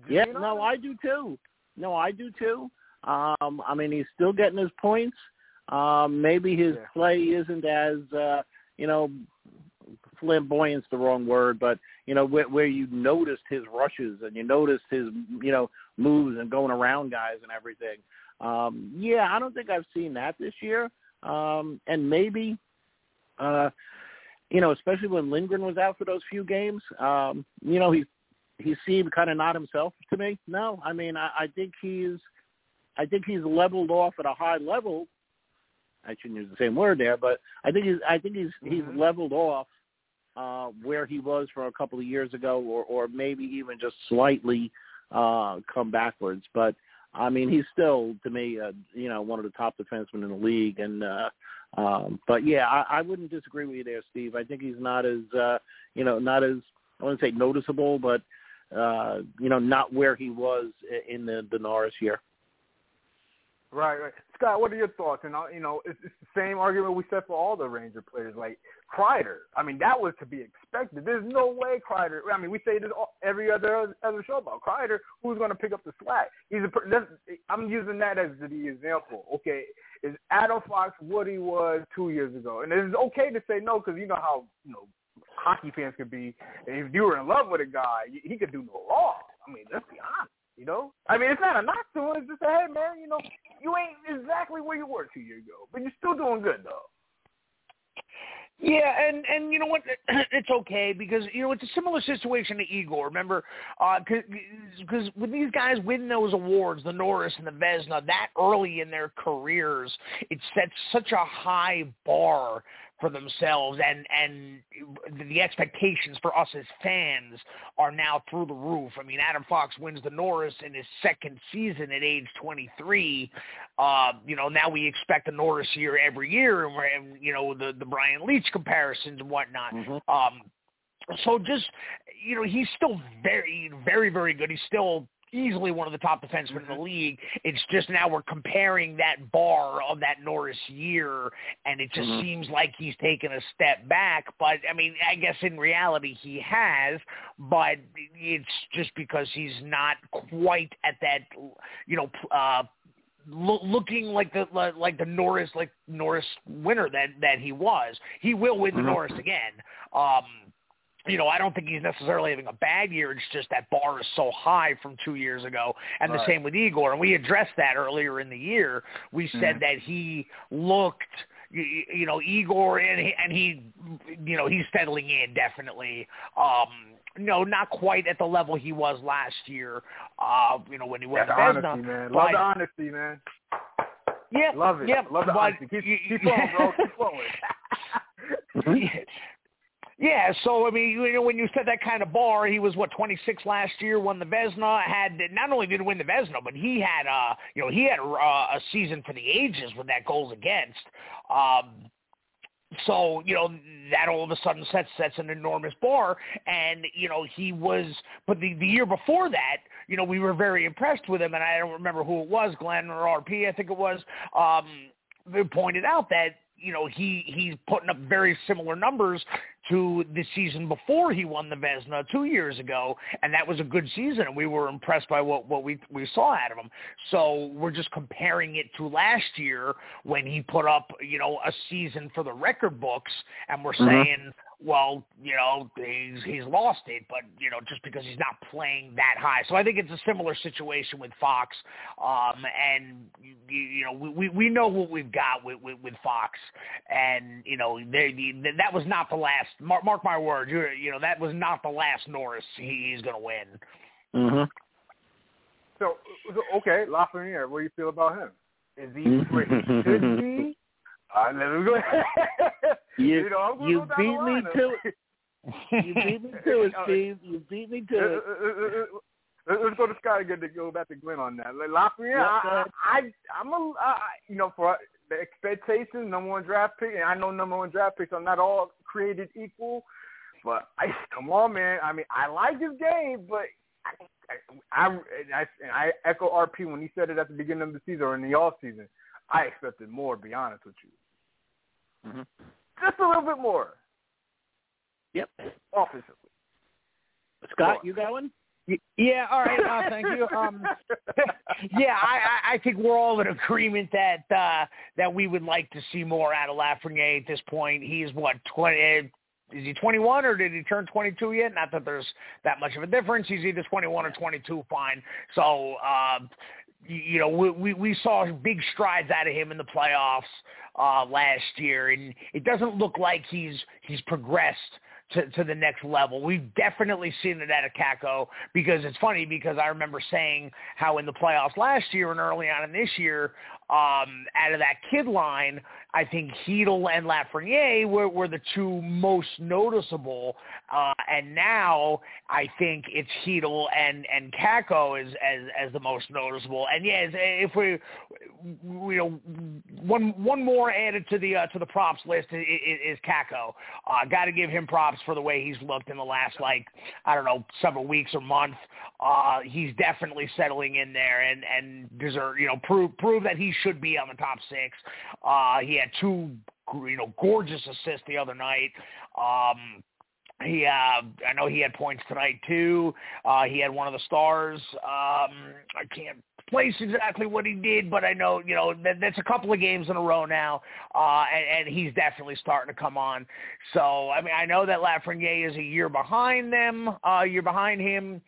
yeah, no, I do too. No, I do too. Um, I mean, he's still getting his points. Um, maybe his
yeah.
play isn't as uh, you know flamboyant's the wrong word, but you know where, where you noticed his rushes and you noticed his you know moves and going around guys and everything. Um, yeah, I don't think I've seen that this year. Um, and maybe uh, you know, especially when Lindgren was out for those few games, um, you know, he he seemed kind of not himself to me. No, I mean, I, I think he's, I think he's leveled off at a high level. I shouldn't use the same word there, but I think he's, I think he's mm-hmm. he's leveled off uh, where he was for a couple of years ago, or or maybe even just slightly uh, come backwards. But I mean, he's still to me, uh, you know, one of the top defensemen in the league, and uh, um, but yeah, I, I wouldn't disagree with you there, Steve. I think he's not as, uh, you know, not as I wouldn't say noticeable, but uh, you know, not where he was in the the Norris year.
Right, right. Scott, what are your thoughts? And uh, you know, it's, it's the same argument we said for all the Ranger players. Like Kreider, I mean, that was to be expected. There's no way Kreider. I mean, we say this all, every other other show about Kreider. Who's going to pick up the slack? He's a. I'm using that as the example. Okay, is Adam Fox what he was two years ago? And it's okay to say no because you know how you know hockey fans could be. If you were in love with a guy, he could do no wrong. I mean, let's be honest. You know, I mean, it's not a knock to him. It's just a hey, man. You know, you ain't exactly where you were two years ago, but you're still doing good though.
Yeah, and and you know what? (clears throat) It's okay because you know it's a similar situation to Igor. Remember, because uh, when these guys win those awards, the Norris and the Vezina, that early in their careers, it sets such a high bar for themselves and and the expectations for us as fans are now through the roof. I mean, Adam Fox wins the Norris in his second season at age 23. Uh, you know, now we expect a Norris year every year, and we're and, you know the the Brian Leetch comparisons and whatnot. Mm-hmm. Um, so just you know, he's still very, very, very good. He's still easily one of the top defensemen in the mm-hmm. league. It's just now we're comparing that bar of that Norris year, and it just mm-hmm. seems like he's taken a step back. But I mean, I guess in reality he has, but it's just because he's not quite at that, you know. uh looking like the like the Norris like Norris winner that that he was. He will win the mm-hmm. Norris again. Um you know, I don't think he's necessarily having a bad year. It's just that bar is so high from two years ago, and right. the same with Igor. And we addressed that earlier in the year. We said mm-hmm. that he looked, you, you know, Igor, and he, and he, you know, he's settling in definitely. Um, no, not quite at the level he was last year. Uh, you know, when he was
yeah, honesty, man. Love the honesty, man.
Yeah,
love it.
Yeah,
love the honesty. Keep, keep (laughs) going, bro. Keep going. (laughs) (laughs)
Yeah, so I mean, you know, when you said that kind of bar, he was what 26 last year, won the Vezina, had not only did he win the Vezina, but he had uh, you know, he had a, a season for the ages with that goals against. Um, so you know that all of a sudden sets sets an enormous bar, and you know he was. But the the year before that, you know, we were very impressed with him, and I don't remember who it was, Glenn or RP, I think it was. Um, pointed out that you know he he's putting up very similar numbers to the season before he won the Vezina two years ago, and that was a good season, and we were impressed by what what we we saw out of him. So we're just comparing it to last year when he put up you know a season for the record books, and we're mm-hmm. saying well, you know, he's he's lost it, but you know, just because he's not playing that high. So I think it's a similar situation with Fox. Um, and you, you know, we we know what we've got with with, with Fox, and you know, they, that was not the last. Mark, mark my words, you you know, that was not the last Norris he, he's going to win.
Mhm.
So, so okay, Lafreniere, what do you feel about him? Is he should (laughs) he I never go. (laughs)
you, you, know, (laughs) you beat me to it. You beat me to it, Steve. You beat me to uh, uh, it.
Uh, let's go to Scott again to go back to Glenn on that. Lafreniere, I, I, I'm a, I, you know, for the expectations, number one draft pick, and I know number one draft picks are not all created equal, but I come on, man. I mean, I like his game, but I, I, I, I echo RP when he said it at the beginning of the season or in the off season. I expected more. To be honest with you.
Mm-hmm.
Just a little bit more.
Yep.
Offensively.
Scott, you going?
Yeah, all right. Uh, thank you. Um, (laughs) yeah, I, I think we're all in agreement that uh, that we would like to see more out of Lafreniere at this point. He's what twenty? Is he 21 or did he turn 22 yet? Not that there's that much of a difference. He's either 21 or 22. Fine. So uh, you know, we we saw big strides out of him in the playoffs uh, last year, and it doesn't look like he's he's progressed to, to the next level. We've definitely seen it at a Kakko because it's funny because I remember saying how in the playoffs last year and early on in this year, um, out of that kid line, I think Chytil and Lafreniere were, were the two most noticeable. Uh, and now I think it's Chytil and, and Kakko as, as, as the most noticeable. And yes, if we, you know, one, one more added to the, uh, to the props list is, is Kakko. Uh, got to give him props for the way he's looked in the last, like, I don't know, several weeks or month. Uh, he's definitely settling in there and, and deserve, you know, prove, prove that he's should be on the top six. Uh, he had two, you know, gorgeous assists the other night. Um, he, uh, I know he had points tonight too. Uh, he had one of the stars. Um, I can't place exactly what he did, but I know, you know, that, that's a couple of games in a row now, uh, and, and he's definitely starting to come on. So, I mean, I know that Lafreniere is a year behind them, uh, year behind him.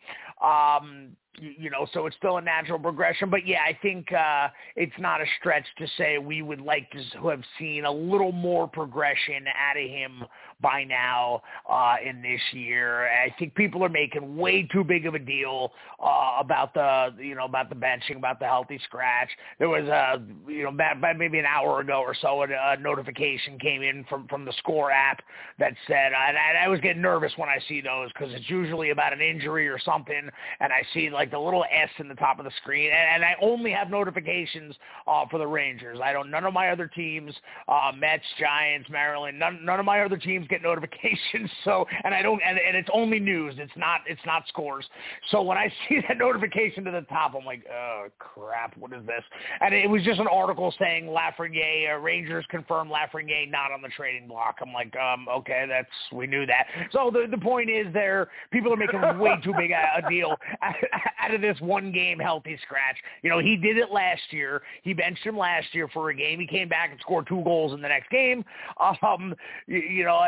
Um, you know, so it's still a natural progression. But yeah, I think uh, it's not a stretch to say we would like to have seen a little more progression out of him by now uh, in this year. I think people are making way too big of a deal uh, about the you know about the benching, about the healthy scratch. There was a you know maybe an hour ago or so, a, a notification came in from from the Score app that said, and I, was getting nervous when I see those because it's usually about an injury or something, and I see like the little S in the top of the screen, and, and I only have notifications uh, for the Rangers. I don't. None of my other teams, uh, Mets, Giants, Maryland, none none of my other teams get notifications. (laughs) So, and I don't, and, and it's only news. It's not, it's not scores. So when I (laughs) see that notification to the top, I'm like, oh crap, what is this? And it was just an article saying Lafreniere, uh, Rangers confirm Lafreniere not on the trading block. I'm like, um, okay, that's, we knew that. So the the point is, there, people are making way too big a, a deal (laughs) out of this one game healthy scratch. You know, he did it last year. He benched him last year for a game. He came back and scored two goals in the next game. Um, you, you know,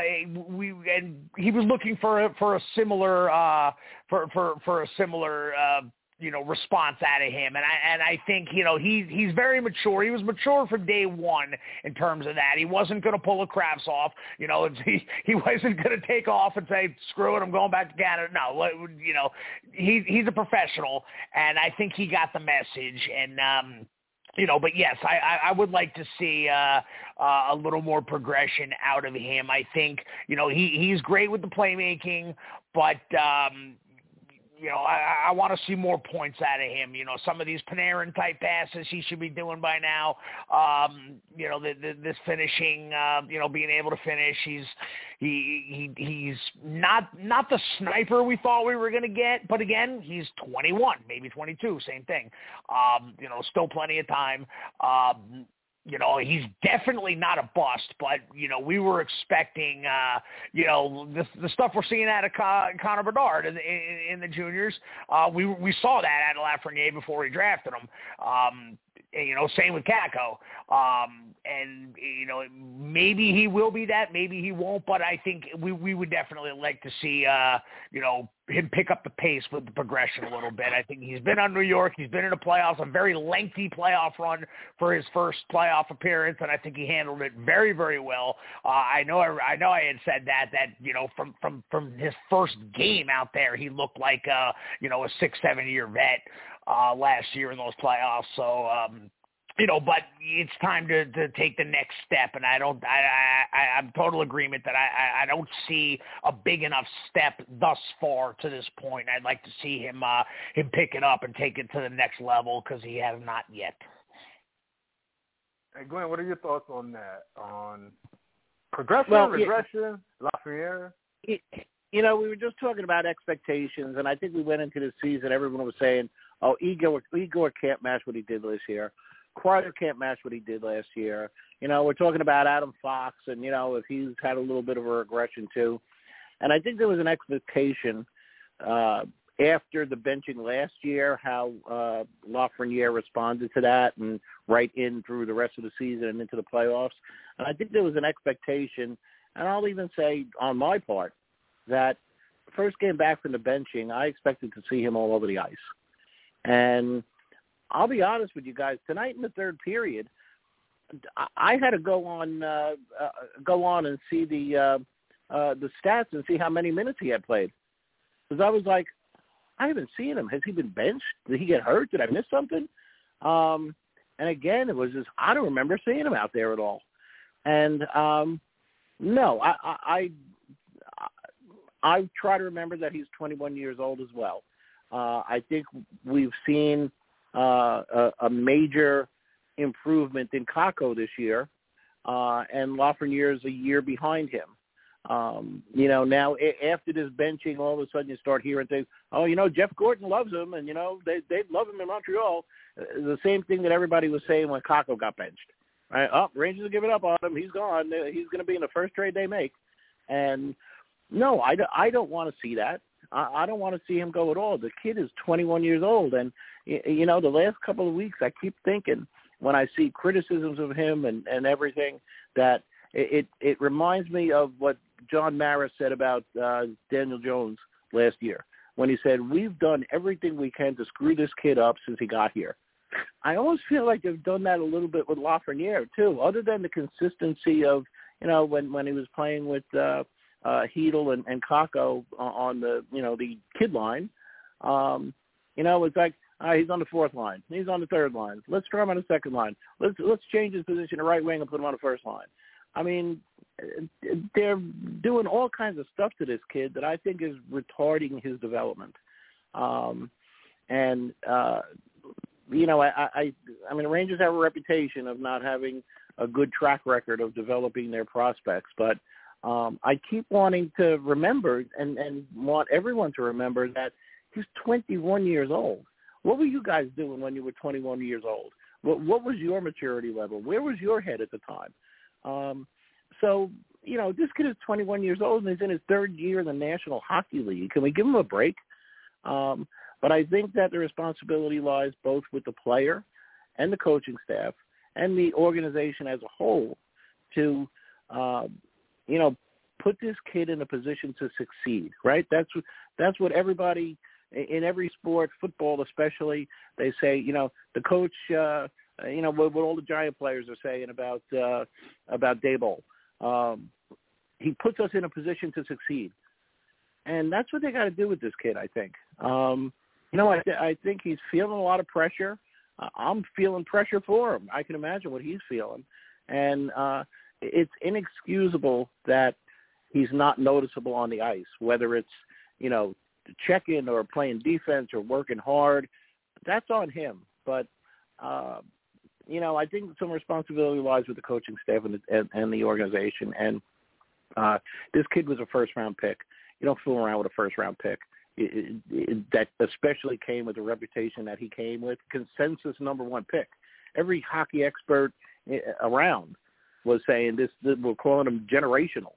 we and he was looking for a, for a similar uh, for for for a similar. Uh, you know response out of him and I and I think you know he he's very mature. He was mature from day one in terms of that. He wasn't going to pull a Kravtsov. You know (laughs) he he wasn't going to take off and say screw it, I'm going back to Canada. No, you know he he's a professional, and I think he got the message and. um you know, but yes, I, I I would like to see uh, uh, a little more progression out of him. I think, you know, he he's great with the playmaking, but um, you know, I, I want to see more points out of him. You know, some of these Panarin type passes he should be doing by now. Um, you know, the, the, this finishing, uh, you know, being able to finish. He's he he he's not not the sniper we thought we were going to get, but again, he's 21, maybe 22, same thing. Um, you know, still plenty of time. Um, you know, he's definitely not a bust, but you know, we were expecting, uh, you know, the, the stuff we're seeing out of Con- Connor Bedard in, in, in the juniors. Uh, we we saw that of Lafreniere before we drafted him. Um, you know, same with Kakko. Um, and you know, maybe he will be that, maybe he won't. But I think we we would definitely like to see, uh, you know, him pick up the pace with the progression a little bit. I think he's been on New York. He's been in the playoffs, a very lengthy playoff run for his first playoff appearance, and I think he handled it very, very well. Uh, I know, I, I know, I had said that that you know from from from his first game out there, he looked like uh, you know a six, seven year vet uh, last year in those playoffs. So, um, you know, but it's time to, to take the next step, and I don't. I, I I'm total agreement that I I don't see a big enough step thus far to this point. I'd like to see him uh him pick it up and take it to the next level because he has not yet.
Hey Glenn, what are your thoughts on that? On progression, well, regression, yeah. Lafreniere?
You know, we were just talking about expectations, and I think we went into the season. Everyone was saying, oh, Igor, Igor can't match what he did this year. Kreider can't match what he did last year. You know, we're talking about Adam Fox, and you know, if he's had a little bit of a regression too. And I think there was an expectation uh, after the benching last year how uh, Lafreniere responded to that, and right in through the rest of the season and into the playoffs. And I think there was an expectation, and I'll even say on my part that first game back from the benching, I expected to see him all over the ice. And I'll be honest with you guys. Tonight in the third period, I had to go on uh, uh, go on and see the uh, uh, the stats and see how many minutes he had played. Because I was like, I haven't seen him. Has he been benched? Did he get hurt? Did I miss something? Um, and again, it was just I don't remember seeing him out there at all. And um, no, I, I I I try to remember that he's 21 years old as well. Uh, I think we've seen uh, a, a major improvement in Kakko this year, uh, and Lafreniere is a year behind him. Um, you know, now after this benching, all of a sudden you start hearing things. Oh, you know, Jeff Gorton loves him, and you know they they love him in Montreal. Uh, the same thing that everybody was saying when Kakko got benched. Right? Oh, Rangers are giving up on him. He's gone. He's going to be in the first trade they make. And no, I, I don't want to see that. I, I don't want to see him go at all. The kid is 21 years old, and you know the last couple of weeks I keep thinking when I see criticisms of him and and everything that it it reminds me of what John Mara said about uh, Daniel Jones last year when he said we've done everything we can to screw this kid up since he got here. I almost feel like they've done that a little bit with Lafreniere too, other than the consistency of you know when when he was playing with uh, uh, Chytil and, and Kakko on the you know the kid line. Um, you know, it's like uh, he's on the fourth line. He's on the third line. Let's throw him on the second line. Let's let's change his position to right wing and put him on the first line. I mean, they're doing all kinds of stuff to this kid that I think is retarding his development. Um, and uh, you know, I, I I mean, the Rangers have a reputation of not having a good track record of developing their prospects, but um, I keep wanting to remember and and want everyone to remember that he's 21 years old. What were you guys doing when you were 21 years old? What what was your maturity level? Where was your head at the time? Um, so you know, this kid is 21 years old and he's in his third year in the National Hockey League. Can we give him a break? Um, but I think that the responsibility lies both with the player and the coaching staff and the organization as a whole to, uh, you know, put this kid in a position to succeed. Right? That's that's what everybody in every sport, football especially, they say. You know, the coach. Uh, you know what, what all the giant players are saying about uh, about Daboll. Um, he puts us in a position to succeed, and that's what they got to do with this kid. I think. Um, you know, I, th- I think he's feeling a lot of pressure. Uh, I'm feeling pressure for him. I can imagine what he's feeling, and uh, it's inexcusable that he's not noticeable on the ice. Whether it's you know checking or playing defense or working hard, that's on him. But uh, you know, I think some responsibility lies with the coaching staff and the, and, and the organization. And uh, this kid was a first round pick. You don't fool around with a first round pick it, it, that especially came with the reputation that he came with, consensus number one pick. Every hockey expert eh, around was saying this. this we're calling him generational,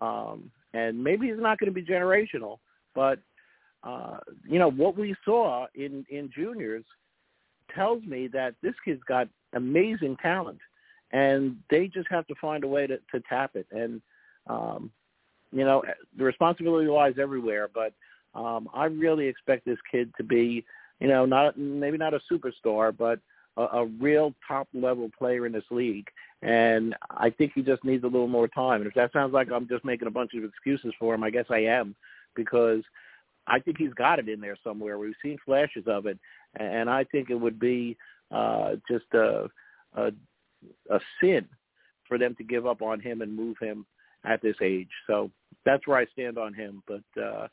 um, and maybe he's not going to be generational, but uh, you know what we saw in in juniors tells me that this kid's got amazing talent, and they just have to find a way to, to tap it. And um, you know the responsibility lies everywhere, but um, I really expect this kid to be, you know, not maybe not a superstar, but a, a real top level player in this league. And I think he just needs a little more time. And if that sounds like I'm just making a bunch of excuses for him, I guess I am, because I think he's got it in there somewhere. We've seen flashes of it, and I think it would be uh, just a, a a sin for them to give up on him and move him at this age. So that's where I stand on him. But uh,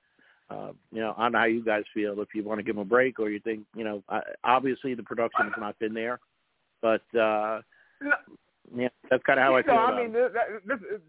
uh, you know, I don't know how you guys feel. If you want to give him a break, or you think, you know, obviously the production has not been there, but uh, yeah, that's kind of how I feel.
No,
I
mean, this, this is,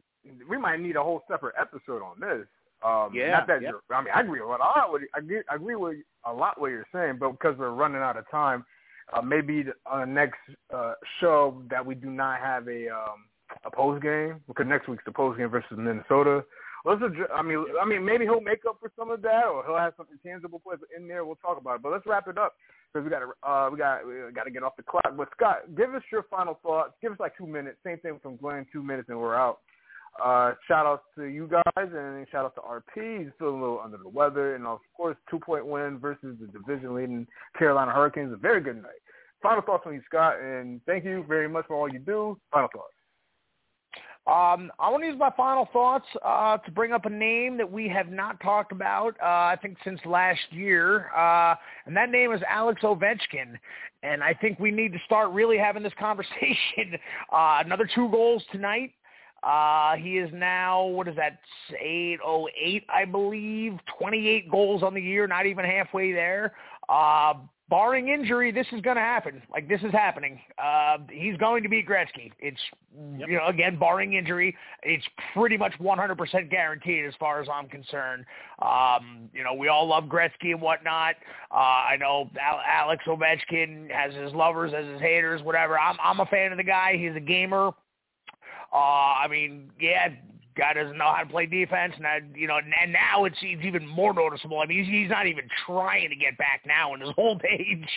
we might need a whole separate episode on this. Um,
yeah,
not that
yeah.
you're, I mean, I agree with a lot. With, I agree, I agree with a lot what you're saying, but because we're running out of time, uh, maybe on the next uh, show that we do not have a um, a post game because next week's the post game versus Minnesota let's address, I mean, I mean, maybe he'll make up for some of that, or he'll have some intangible plays in there. We'll talk about it. But let's wrap it up because we got to uh, we got we got to get off the clock. But Scott, give us your final thoughts. Give us like two minutes. Same thing from Glenn, two minutes, and we're out. Uh, shout outs to you guys and shout out to RP. He's feeling a little under the weather, and of course, two point win versus the division leading Carolina Hurricanes. A very good night. final thoughts on you, Scott, and thank you very much for all you do. Final thoughts.
Um, I want to use my final thoughts uh, to bring up a name that we have not talked about, uh, I think, since last year, uh, and that name is Alex Ovechkin. And I think we need to start really having this (laughs) conversation. Uh, another two goals tonight. Uh, he is now, what is that, 808, I believe, 28 goals on the year, not even halfway there. Barring injury, this is going to happen. Like this is happening. Uh, he's going to beat Gretzky. It's yep. you know again barring injury, it's pretty much 100% guaranteed as far as I'm concerned. Um, you know we all love Gretzky and whatnot. Uh, I know Al- Alex Ovechkin has his lovers as his haters, whatever. I'm I'm a fan of the guy. He's a gamer. Uh, I mean, yeah, guy doesn't know how to play defense, and I, you know, and now it's, it's even more noticeable. I mean, he's, he's not even trying to get back now in his (laughs) old age,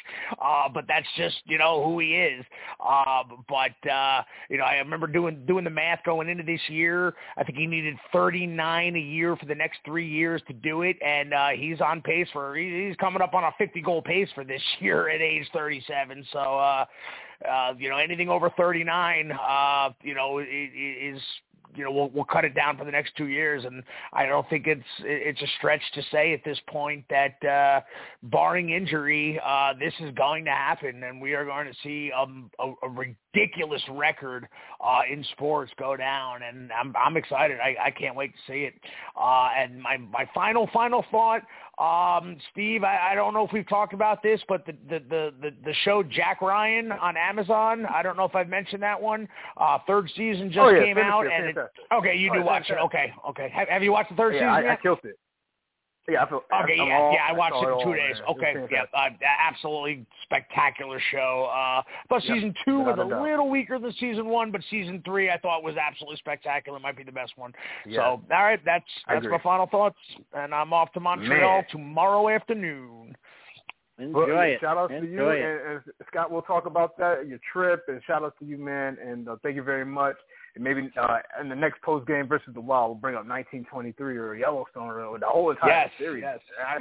uh, but that's just you know who he is. Uh, but uh, you know, I remember doing doing the math going into this year. I think he needed 39 a year for the next three years to do it, and uh, he's on pace for he's coming up on a 50 goal pace for this (laughs) year at age 37. So. uh uh, you know, anything over 39, uh, you know, is you know we'll we'll cut it down for the next two years, and I don't think it's it's a stretch to say at this point that uh, barring injury, uh, this is going to happen, and we are going to see um, a, a ridiculous record uh, in sports go down, and I'm I'm excited. I, I can't wait to see it. Uh, and my my final final thought, um, Steve, I, I don't know if we've talked about this, but the the the the, the show Jack Ryan on Amazon. I don't know if I've mentioned that one. Uh, third season just
oh, yeah,
came out,
it,
and
it,
okay, you
oh,
do watch it. Okay, okay. Have, have you watched the third
yeah,
season?
I,
yet?
I killed it. Yeah, I feel,
okay,
I'm
yeah,
all,
yeah, I watched it in two days.
Man.
Okay, yeah, uh, absolutely spectacular show. Uh, but
yep.
season two was a
doubt.
little weaker than season one, but season three I thought was absolutely spectacular. Might be the best one.
Yeah.
So, all right, that's that's my final thoughts, and I'm off to Montreal
Man.
tomorrow afternoon.
Enjoy
well,
it.
Shout out to you, and, and Scott. We'll talk about that your trip, and shout out to you, man. And uh, thank you very much. And maybe uh, in the next post game versus the Wild, we'll bring up 1923 or Yellowstone or the whole entire
Yes,
series.
yes.
I,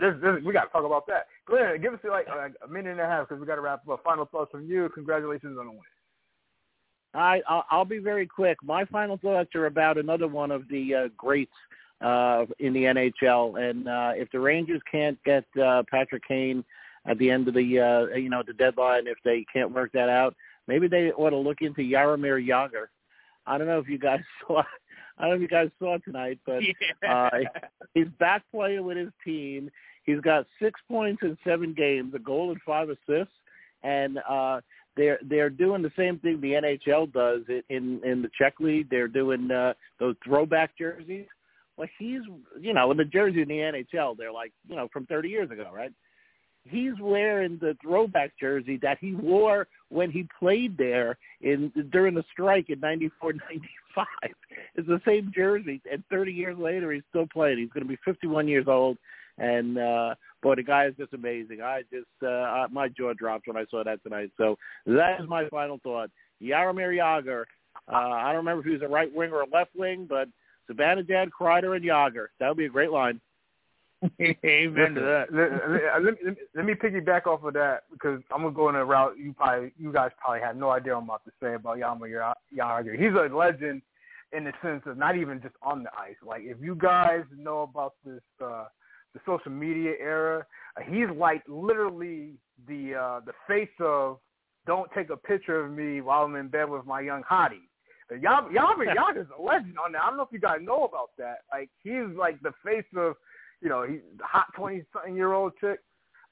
this, this, we got to talk about that. Glenn, give us like a minute and a half because we got to wrap up. Final thoughts from you. Congratulations on the win.
I I'll, I'll be very quick. My final thoughts are about another one of the uh, greats uh, in the NHL, and uh, if the Rangers can't get uh, Patrick Kane at the end of the uh, you know the deadline, if they can't work that out, maybe they ought to look into Jaromir Jagr. I don't know if you guys (laughs) saw. I don't know if you guys saw tonight, but (laughs) uh, he's back playing with his team. He's got six points in seven games, a goal and five assists, and uh, they're they're doing the same thing the NHL does in in the Czech league. They're doing uh, those throwback jerseys. Well, he's you know in the jersey in the NHL, they're like you know from 30 years ago, right? He's wearing the throwback jersey that he wore when he played there in during the strike in '94, '95. It's the same jersey, and 30 years later, he's still playing. He's going to be 51 years old, and uh, boy, the guy is just amazing. I just uh, my jaw dropped when I saw that tonight. So that is my final thought. Jaromir Jagr. Uh, I don't remember if he was a right wing or a left wing, but Zibanejad, Kreider, and Jagr. That would be a great line. (laughs)
Amen to that.
Let, let, let, me, let me piggyback off of that because I'm gonna go in a route you probably you guys probably have no idea what I'm about to say about Jaromir Jagr. He's a legend in the sense of not even just on the ice. Like if you guys know about this uh the social media era, uh, he's like literally the uh the face of don't take a picture of me while I'm in bed with my young hottie. Y'all, y'all (laughs) is a legend on that. I don't know if you guys know about that. Like he's like the face of, you know, he's a hot twenty something year old chick,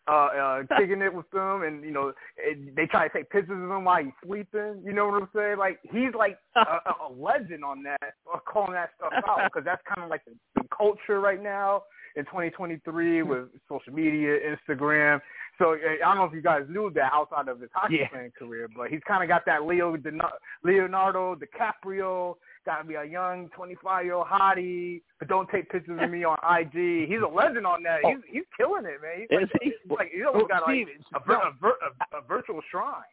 uh, uh, (laughs) kicking it with them, and you know, it, they try to take pictures of him while he's sleeping. You know what I'm saying? Like he's like a, (laughs) a legend on that, uh, calling that stuff (laughs) out because that's kind of like the, the culture right now in 2023 with social media, Instagram. So I don't know if you guys knew that outside of his hockey
Yeah.
playing career, but he's kind of got that Leo Leonardo DiCaprio, got to be a young 25 year old hottie, but don't take pictures of me on IG. He's a legend on that. He's he's killing it, man. He's like,
he?
he's like he's almost got like a, a, a, a virtual shrine.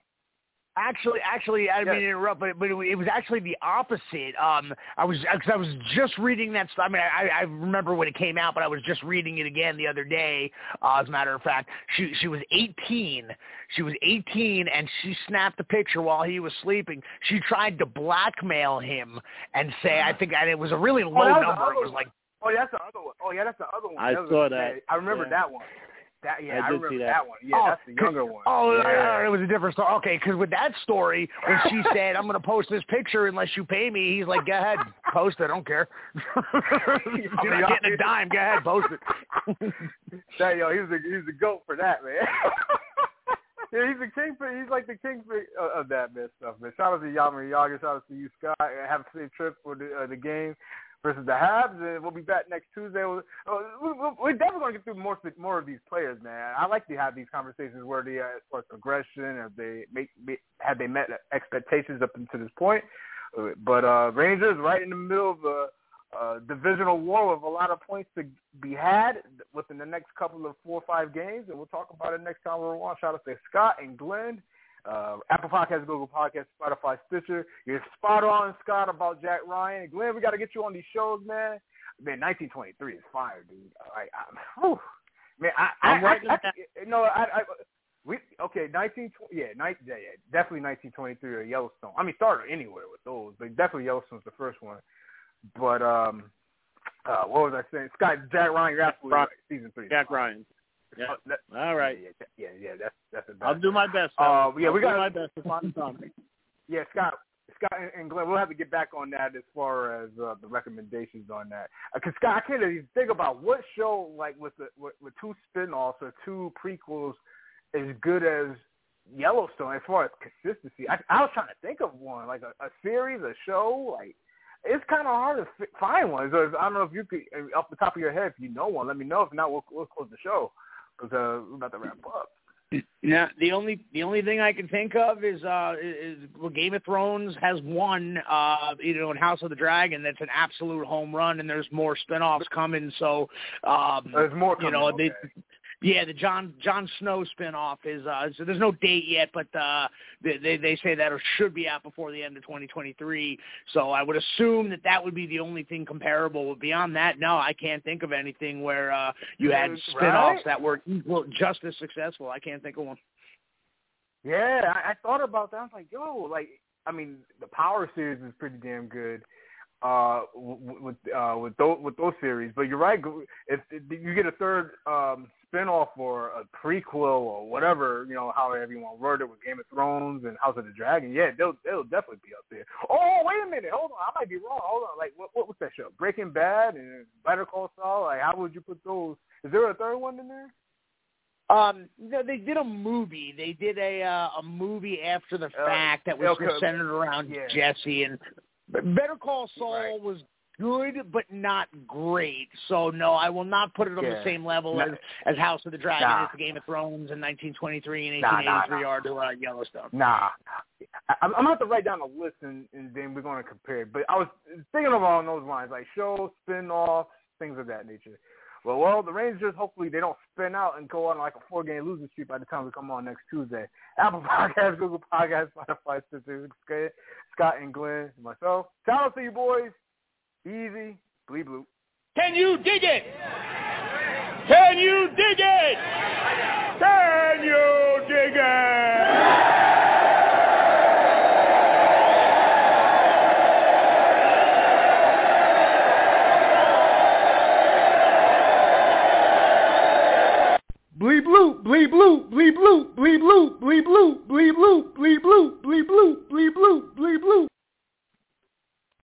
Actually, actually, I didn't mean to interrupt, but but it was actually the opposite. Um, I was because I was just reading that. I mean, I, I remember when it came out, but I was just reading it again the other day. Uh, as a matter of fact, she she was 18. She was 18, and she snapped a picture while he was sleeping. She tried to blackmail him and say, I think, and it was a really low
oh,
number. It was like,
oh, yeah, that's the other one. Oh, yeah, that's the other one.
I
that
saw that.
I remember
yeah.
that one. That yeah,
I,
I remember
see
that.
that.
one. Yeah,
oh,
that's the younger one.
Oh,
yeah.
uh, it was a different story. Okay, because with that story, when she (laughs) said, "I'm going to post this picture unless you pay me," he's like, "Go ahead, post it. I don't care. (laughs) (laughs) You're not getting a dime. Go ahead, post it."
that, yo, he's a he's a goat for that, man. yeah, he's the king. For, he's like the king for, uh, of that man stuff, man. Shout out to Yammer Yaga. Shout out to you, Scott. Have a safe trip for the uh, the game versus the Habs, and we'll be back next Tuesday. We'll, uh, we're definitely going to get through more more of these players, man. I like to have these conversations where they, uh, as far as progression, have they make, have they met expectations up until this point? Uh, but uh, Rangers right in the middle of a, a divisional war with a lot of points to be had within the next couple of four or five games, and we'll talk about it next time we're on. Shout out to Scott and Glenn uh, Apple Podcasts, Google Podcasts, Spotify, Stitcher. You're spot on, Scott, about Jack Ryan. Glenn, we got to get you on these shows, man. Man, 1923 is fire, dude. I, I, whew. man, I,
I'm
I,
right
I, I, no, I, I, we okay, 19, yeah, yeah, yeah, definitely 1923 or Yellowstone. I mean, start anywhere with those, but definitely Yellowstone's the first one. But um, uh, what was I saying? Scott, Jack Ryan, you're absolutely right. Season three.
Jack Ryan. Yeah.
Oh, that,
All right.
Yeah, yeah, yeah. That's that's. Best.
I'll do my best.
Uh, yeah,
I'll
we got
my best to find (laughs) something.
Yeah, Scott, Scott and Glenn, we'll have to get back on that as far as uh, the recommendations on that. Because uh, Scott, I can't even think about what show like with the with, with two spin-offs or two prequels as good as Yellowstone as far as consistency. I, I was trying to think of one like a, a series, a show, like it's kind of hard to find one. So if, I don't know if you could, off the top of your head, if you know one, let me know. If not, we'll, we'll close the show because uh, we're about to wrap up.
Yeah, the only the only thing I can think of is uh is well, Game of Thrones has one uh you know in House of the Dragon that's an absolute home run and there's more spinoffs coming so um
there's more coming,
you know
okay.
they yeah, the John Jon Snow spinoff is uh so there's no date yet, but uh they they, they say that it should be out before the end of 2023. So I would assume that that would be the only thing comparable. But beyond that, no, I can't think of anything where uh you had spinoffs
right?
that were equal, just as successful. I can't think of one.
Yeah, I, I thought about that. I was like, yo, like I mean, the Power series is pretty damn good uh with uh with those with those series but you're right if, if you get a third um spinoff or a prequel or whatever, you know, however you want to word it with Game of Thrones and House of the Dragon, yeah, they'll they'll definitely be up there. Oh, wait a minute, hold on, I might be wrong. Hold on, like what what was that show? Breaking Bad and Better Call Saul. Like, how would you put those? Is there a third one in there?
Um, no, they did a movie. They did a uh, a movie after the fact uh, that was
okay.
centered around
yeah.
Jesse and Better Call Saul
right.
was good but not great. So no, I will not put it on
yeah.
the same level as as House of the Dragon,
nah.
the Game of Thrones in 1923 and 1883
nah, nah.
are to uh, Yellowstone.
Nah, I, I'm gonna have to write down a list and, and then we're gonna compare. But I was thinking along those lines, like shows, spin-offs, things of that nature. Well, well, the Rangers hopefully they don't spin out and go on like a four-game losing streak by the time we come on next Tuesday. Apple (laughs) Podcasts, Google Podcasts, Spotify, Stitcher, Scott and Glenn, myself. Shout out to you boys. Easy, bleed blue.
Can you dig it? Can you dig it? Can you dig it?
Bleed blue, bleed blue, bleed blue, bleed blue, bleed blue, bleed blue, bleed blue, bleed blue, bleed blue, bleed blue.